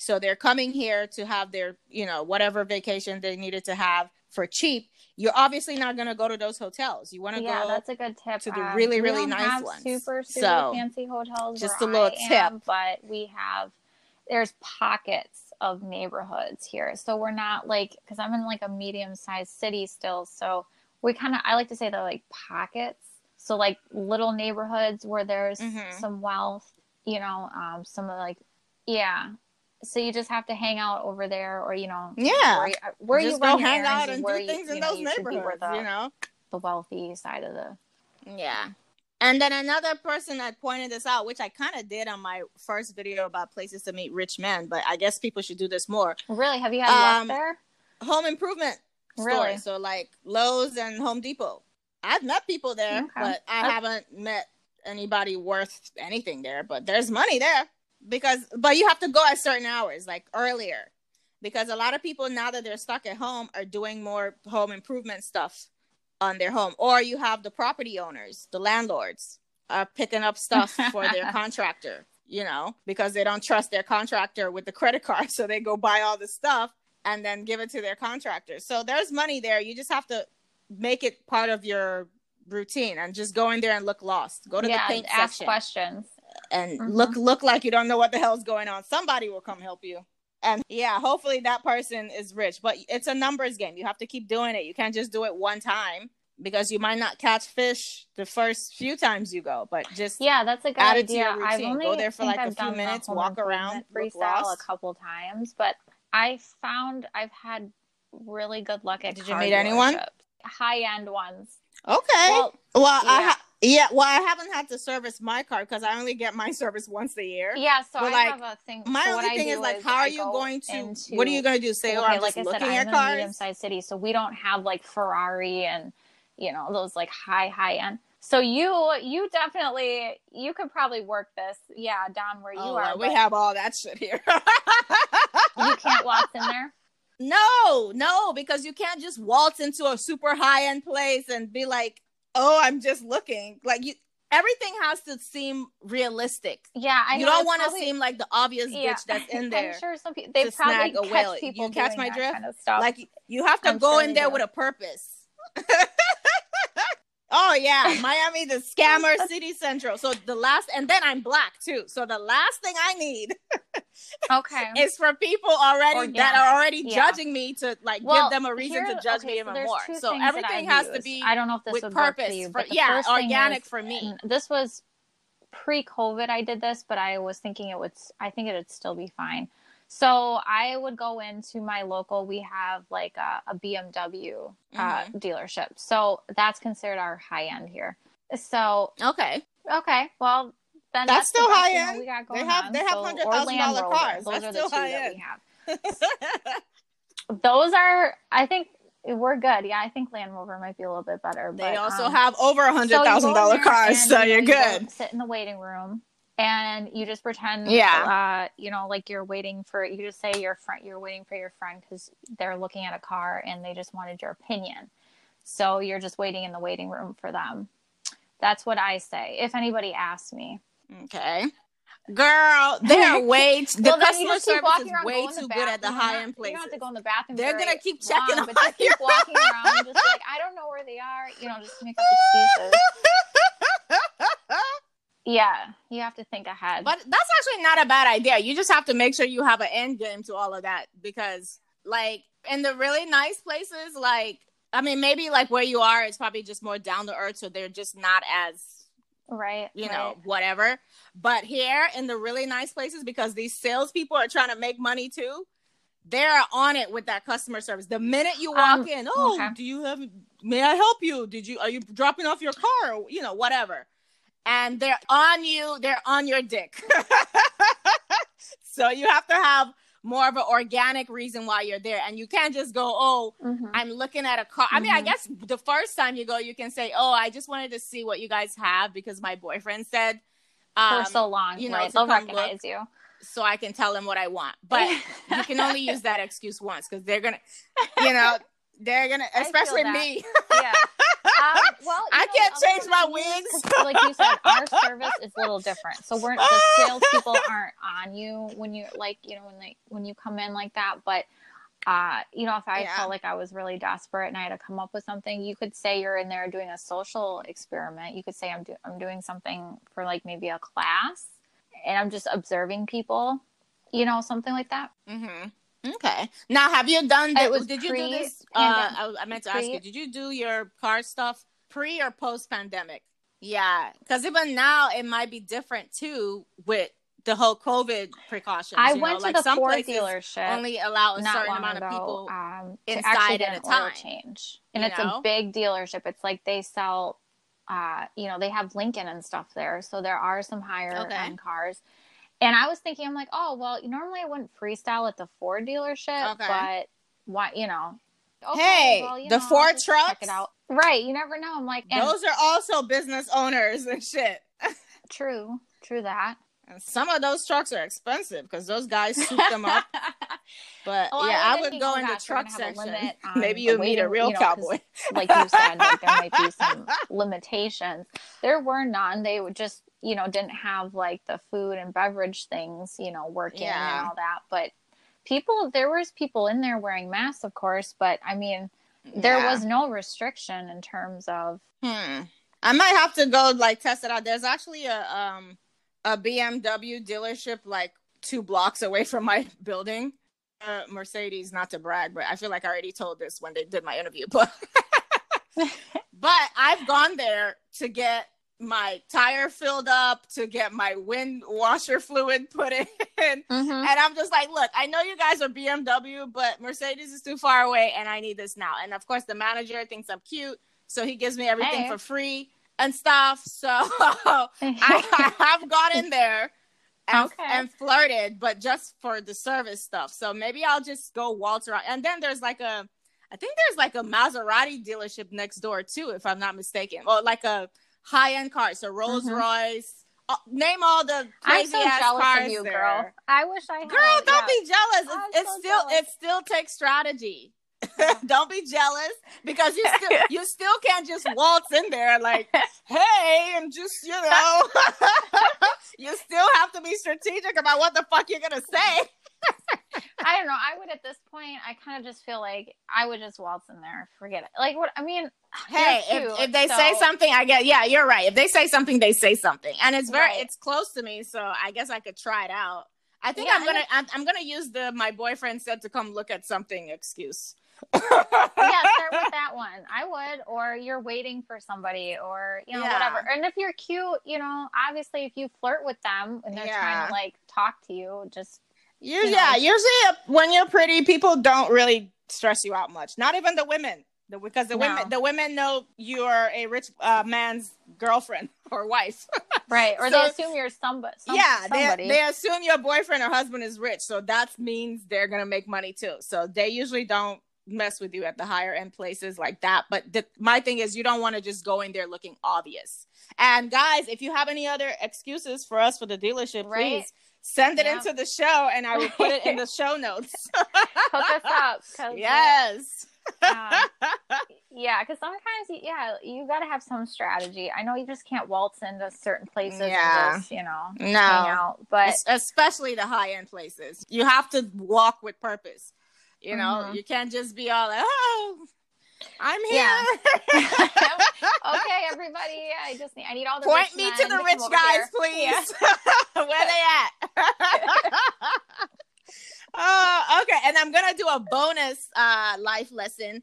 So they're coming here to have their, you know, whatever vacation they needed to have for cheap. You're obviously not gonna go to those hotels. You wanna Yeah, go that's a good tip. to the Um, really, really nice have ones. Super, super So, fancy hotels. just a little I am, tip. but we have. There's pockets of neighborhoods here, so we're not like because I'm in like a medium-sized city still, so we kind of I like to say they're like pockets. So like little neighborhoods where there's Mhm. some wealth, you know, um, some of like yeah. So you just have to hang out over there, or you know, Yeah. where, you- where just you go hang out and do you- things in you know, those you be where neighborhoods, the, you know? the wealthy side of the Yeah. And then another person that pointed this out, which I kind of did on my first video about places to meet rich men, but I guess people should do this more. really. Have you had Um, luck there? Home improvement Really? stores, so like Lowe's and Home Depot. I've met people there, Okay. but I That's- haven't met anybody worth anything there. But there's money there because, but you have to go at certain hours, like earlier, because a lot of people now that they're stuck at home are doing more home improvement stuff on their home, or you have the property owners, the landlords, are picking up stuff for their contractor. You know, because they don't trust their contractor with the credit card, so they go buy all the stuff and then give it to their contractor. So there's money there. You just have to make it part of your routine and just go in there and look lost. Go to yeah, the paint ask section questions. And Mhm. look look like you don't know what the hell's going on. Somebody will come help you. And yeah, hopefully that person is rich. But it's a numbers game. You have to keep doing it. You can't just do it one time because you might not catch fish the first few times you go. But just Yeah, that's a good Add it to idea. I've only Go there for, like, a I've few minutes, walk around, freestyle a couple times, but I found I've had really good luck at. Did you meet anyone? dealerships. High end ones. okay. Well, Well, I ha- yeah. Well, I haven't had to service my car because I only get my service once a year. yeah. So But, I like, have a thing. My so what only thing is like, how I are you going to? into- what are you going to do? Say, oh, okay, I'm like I said, I'm in a cars. medium-sized city, so we don't have like Ferrari and you know those like high high end. So you you definitely you could probably work this, yeah, down where you Oh, are. well, we have all that shit here. you can't walk in there. No, no, because you can't just waltz into a super high end place and be like, "Oh, I'm just looking." Like you, everything has to seem realistic. Yeah, I you know, don't want to seem like the obvious yeah. bitch that's in there. I'm sure some people they probably catch people You catch my drift? kind of. Like you have to I'm go sure in there do. with a purpose. oh yeah, Miami, the scammer city central. So the last, and then I'm black too. So the last thing I need okay. is for people already that are already yeah. judging me to like Well, give them a reason here- to judge okay, me so even there's more. So everything has to be I don't know if this with purpose. for you, for- but yeah, organic is- for me. Mm, this was pre-COVID. I did this, but I was thinking it would. I think it would still be fine. So I would go into my local. We have like a, a BMW uh, Mm-hmm. dealership, so that's considered our high end here. So Okay, okay, well then That's the still best high end. We got They have- on. they have So- $100,000 or cars. Those That's are the two high that end. we have. Those are, I think, we're good. Yeah, I think Land Rover might be a little bit better. they but, also um, have over a so hundred you thousand go dollar cars, and, so you know, you're you go good. sit in the waiting room, and you just pretend, Yeah. uh, you know, like you're waiting for. You just say your friend, you're waiting for your friend because they're looking at a car and they just wanted your opinion. So you're just waiting in the waiting room for them. That's what I say. If anybody asks me, Okay. Girl, they are way t- the well, then customer service is way too the good at the high end You places. don't have to go in the bathroom. They're gonna keep checking long, on but just keep walking around just like, I don't know where they are. You know, just make up excuses. Yeah, you have to think ahead. But that's actually not a bad idea. You just have to make sure you have an end game to all of that because, like, in the really nice places, like, I mean, maybe like where you are, it's probably just more down to earth, so they're just not as right, you right. know, whatever. But here in the really nice places, because these salespeople are trying to make money too, they're on it with that customer service. The minute you walk Um, in, oh, okay. do you have? May I help you? Did you? Are you dropping off your car? Or, you know, whatever. And they're on you. They're on your dick. so you have to have more of an organic reason why you're there, and you can't just go, oh. Mhm. I'm looking at a car. I mean, I Mhm. guess the first time you go, you can say, "Oh, I just wanted to see what you guys have because my boyfriend said." Um, For so long, you know, right? to They'll recognize you. so I can tell them what I want. But you can only use that excuse once because they're gonna, you know, they're gonna, especially me. yeah. Um, well, I know, can't change my wigs. like you said, our service is a little different. So we're the salespeople aren't on you when you like you know when they when you come in like that. But uh, you know, if I Yeah. felt like I was really desperate and I had to come up with something, you could say you're in there doing a social experiment. You could say I'm do- I'm doing something for like maybe a class, and I'm just observing people. You know, something like that. hmm Okay. Now, have you done? It was did you do this? Uh. I, I meant to ask you. Did you do your car stuff pre or post pandemic? Yeah, because even now it might be different too with the whole COVID precautions. I you went know? to like the some Ford dealership only allow a certain amount ago of people. um, inside at a time, change, and it's know? a big dealership. It's like they sell, uh, you know, they have Lincoln and stuff there, so there are some higher Okay. end cars. And I was thinking, I'm like, oh well, normally I wouldn't freestyle at the Ford dealership, Okay. but why, you know? okay, Hey, well, you the know, Ford just check trucks? it out. Right, you never know. I'm like, and Those are also business owners and shit. true, true that. And some of those trucks are expensive because those guys soup them up. But Oh, yeah, I I would go in the truck gonna have a section. Maybe the you meet a real you know, cowboy. like you said, like there might be some limitations. There were none. They would just, you know, didn't have like the food and beverage things, you know, working Yeah. and all that. But people, there was people in there wearing masks, of course. But I mean, there Yeah. was no restriction in terms of. Hmm. I might have to go like test it out. There's actually a um a BMW dealership like two blocks away from my building. Uh, Mercedes, not to brag, but I feel like I already told this when they did my interview. But but I've gone there to get my tire filled up, to get my wind washer fluid put in. Mhm. And I'm just like, look, I know you guys are BMW, but Mercedes is too far away and I need this now. And of course, the manager thinks I'm cute. So he gives me everything Hey. for free and stuff. So I, have got in there and, Okay. and flirted, but just for the service stuff. So maybe I'll just go waltz around. And then there's like a, I think there's like a Maserati dealership next door too, if I'm not mistaken, or like a high end cars, So Rolls Mhm. Royce. Uh, name all the I'm crazy so ass jealous cars of you, there. girl. I wish I had. Girl, don't yeah. be jealous. It, I'm it so still jealous. it still takes strategy. don't be jealous because you still you still can't just waltz in there like, hey, and just you know, you still have to be strategic about what the fuck you're gonna say. I don't know. I would at this point. I kind of just feel like I would just waltz in there. Forget it. Like what? I mean, Hey, they're if, if they say something, I get yeah, you're right. If they say something, they say something, and it's very Right. it's close to me, so I guess I could try it out. I think Yeah, I'm gonna I'm, I'm gonna use the my boyfriend said to come look at something excuse. yeah, start with that one. I would, or you're waiting for somebody, or you know, Yeah. whatever. And if you're cute, you know, obviously, if you flirt with them and they're trying to like talk to you, just You, you know. yeah, usually when you're pretty, people don't really stress you out much. Not even the women, the, because the No. women the women know you are a rich uh, man's girlfriend or wife. right, or So- they assume you're somebody. Some, yeah, somebody. they they assume your boyfriend or husband is rich, so that means they're gonna make money too. So they usually don't mess with you at the higher end places like that. But the, my thing is, you don't want to just go in there looking obvious. And guys, if you have any other excuses for us for the dealership, Right. please send it Yeah. into the show, and I will put it in the show notes. hook us up. yes. uh, yeah, because sometimes, you- yeah, you got to have some strategy. I know you just can't waltz into certain places Yeah. just, you know, No. hang out. But Es- especially the high end places. You have to walk with purpose. You know, Mhm. you can't just be all like, "Oh, I'm here." Yeah. okay, everybody, I just need, I need all the Point me to the come rich guys, here. please. Where they at? oh, okay. And I'm gonna do a bonus uh, life lesson.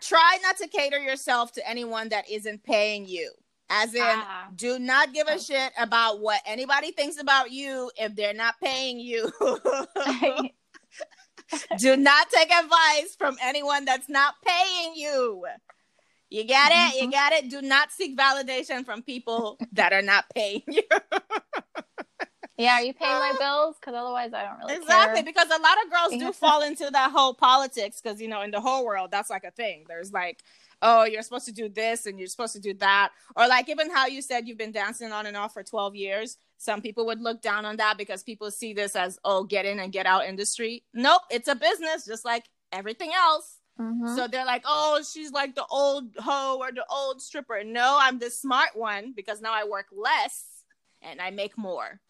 Try not to cater yourself to anyone that isn't paying you. As in, Ah. do not give Oh. a shit about what anybody thinks about you if they're not paying you. do not take advice from anyone that's not paying you. You get it? You Mhm. got it? Do not seek validation from people that are not paying you. yeah, are you paying my bills? Because otherwise, I don't really exactly, care. because a lot of girls do fall into that whole politics because, you know, in the whole world, that's like a thing. There's like, oh, you're supposed to do this and you're supposed to do that. Or like even how you said you've been dancing on and off for 12 years. Some people would look down on that because people see this as, oh, get in and get out industry. Nope, it's a business just like everything else. Mhm. So they're like, oh, she's like the old hoe or the old stripper. No, I'm the smart one because now I work less and I make more.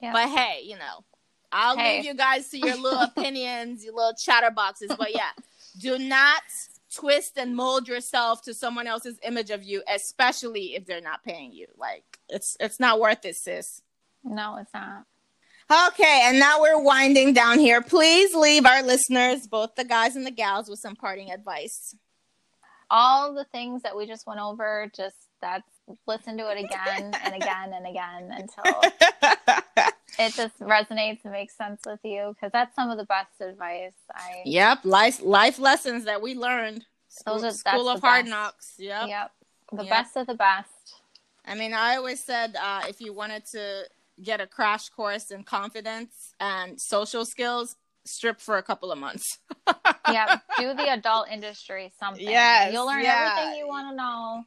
Yeah. But hey, you know, I'll Hey. leave you guys to your little opinions, your little chatterboxes. But yeah, do not twist and mold yourself to someone else's image of you, especially if they're not paying you. Like it's it's not worth it, sis. no, it's not. Okay, and now we're winding down here. Please leave our listeners, both the guys and the gals, with some parting advice. All the things that we just went over, just that's listen to it again and again and again until it just resonates and makes sense with you because that's some of the best advice I Yep, life life lessons that we learned. School, Those are, school of hard best. knocks. Yep. Yep. The yep. best of the best. I mean, I always said uh, if you wanted to get a crash course in confidence and social skills, strip for a couple of months. yeah, do the adult industry something. Yes, you'll learn yeah. everything you want to know.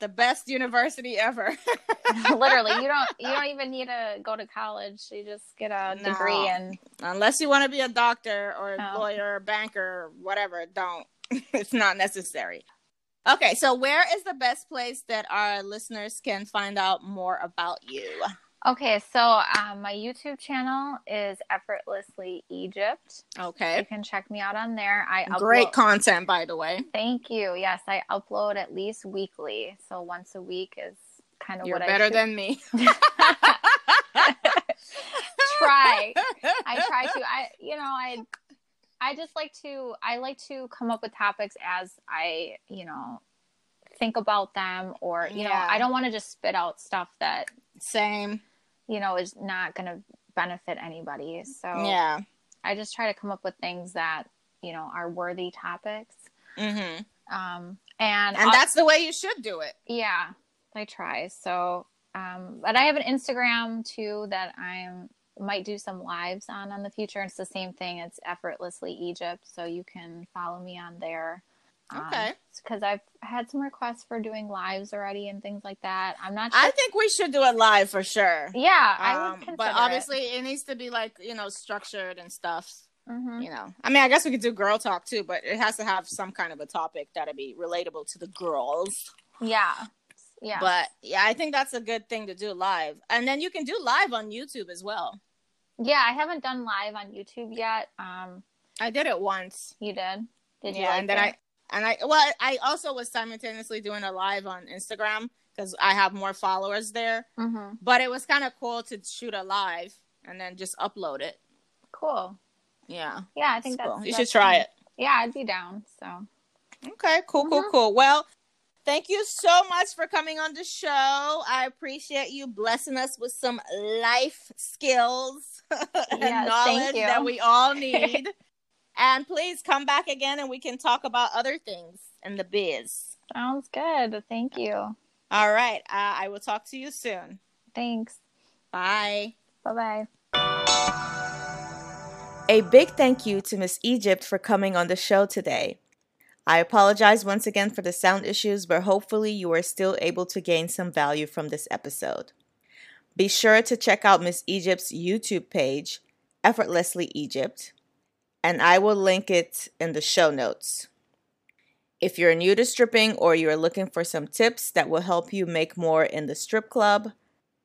The best university ever. Literally, you don't you don't even need to go to college. You just get a no. degree and unless you want to be a doctor or a no. lawyer or banker or whatever, don't. it's not necessary. Okay, so where is the best place that our listeners can find out more about you? Okay, so um, my YouTube channel is Effortlessly Egypt. Okay. You can check me out on there. I upload... Great content, by the way. Thank you. Yes, I upload at least weekly. So once a week is kind of You're what better I better than me. try. I try to. I, you know, I I just like to I like to come up with topics as I, you know, think about them or, you yeah. know, I don't want to just spit out stuff that same, you know, is not going to benefit anybody. So Yeah. I just try to come up with things that, you know, are worthy topics. hmm Um and And that's the way you should do it. Yeah. I try. So um but I have an Instagram too that I'm might do some lives on on the future. It's the same thing. It's effortlessly Egypt, so you can follow me on there. Um, okay. Because um, I've had some requests for doing lives already and things like that. I'm not. Sure. I think we should do it live for sure. Yeah, I would um, But obviously, it. it. needs to be like you know structured and stuff. Mm-hmm. You know, I mean, I guess we could do girl talk too, but it has to have some kind of a topic that'll be relatable to the girls. Yeah. Yeah. But yeah, I think that's a good thing to do live. And then you can do live on YouTube as well. Yeah, I haven't done live on YouTube yet. Um I did it once. You did? Did you? Yeah, like and then it? I and I well, I also was simultaneously doing a live on Instagram because I have more followers there. Mm-hmm. But it was kind of cool to shoot a live and then just upload it. Cool. Yeah. Yeah, I think that's, cool. You that's should try it. Yeah, I'd be down. So. Okay. Cool. Cool. Mm-hmm. Cool. Well, Thank you so much for coming on the show. I appreciate you blessing us with some life skills and yes, knowledge that we all need. And please come back again and we can talk about other things in the biz. Sounds good. Thank you. All right. Uh, I will talk to you soon. Thanks. Bye. Bye bye. A big thank you to Miss Egypt for coming on the show today. I apologize once again for the sound issues, but hopefully you are still able to gain some value from this episode. Be sure to check out Miss Egypt's YouTube page, Effortlessly Egypt, and I will link it in the show notes. If you're new to stripping or you're looking for some tips that will help you make more in the strip club,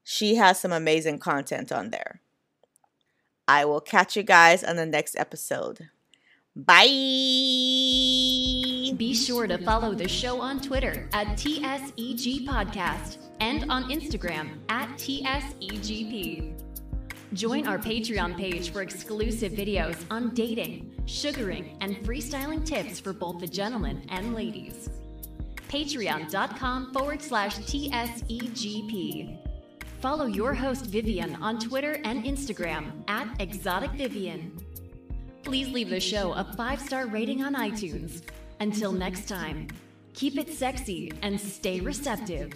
she has some amazing content on there. I will catch you guys on the next episode. Bye. Be sure to follow the show on Twitter at TSEG Podcast and on Instagram at TSEGP. Join our Patreon page for exclusive videos on dating, sugaring, and freestyling tips for both the gentlemen and ladies. Patreon.com forward slash TSEGP. Follow your host Vivian on Twitter and Instagram at Exotic Vivian. Please leave the show a five star rating on iTunes. Until next time, keep it sexy and stay receptive.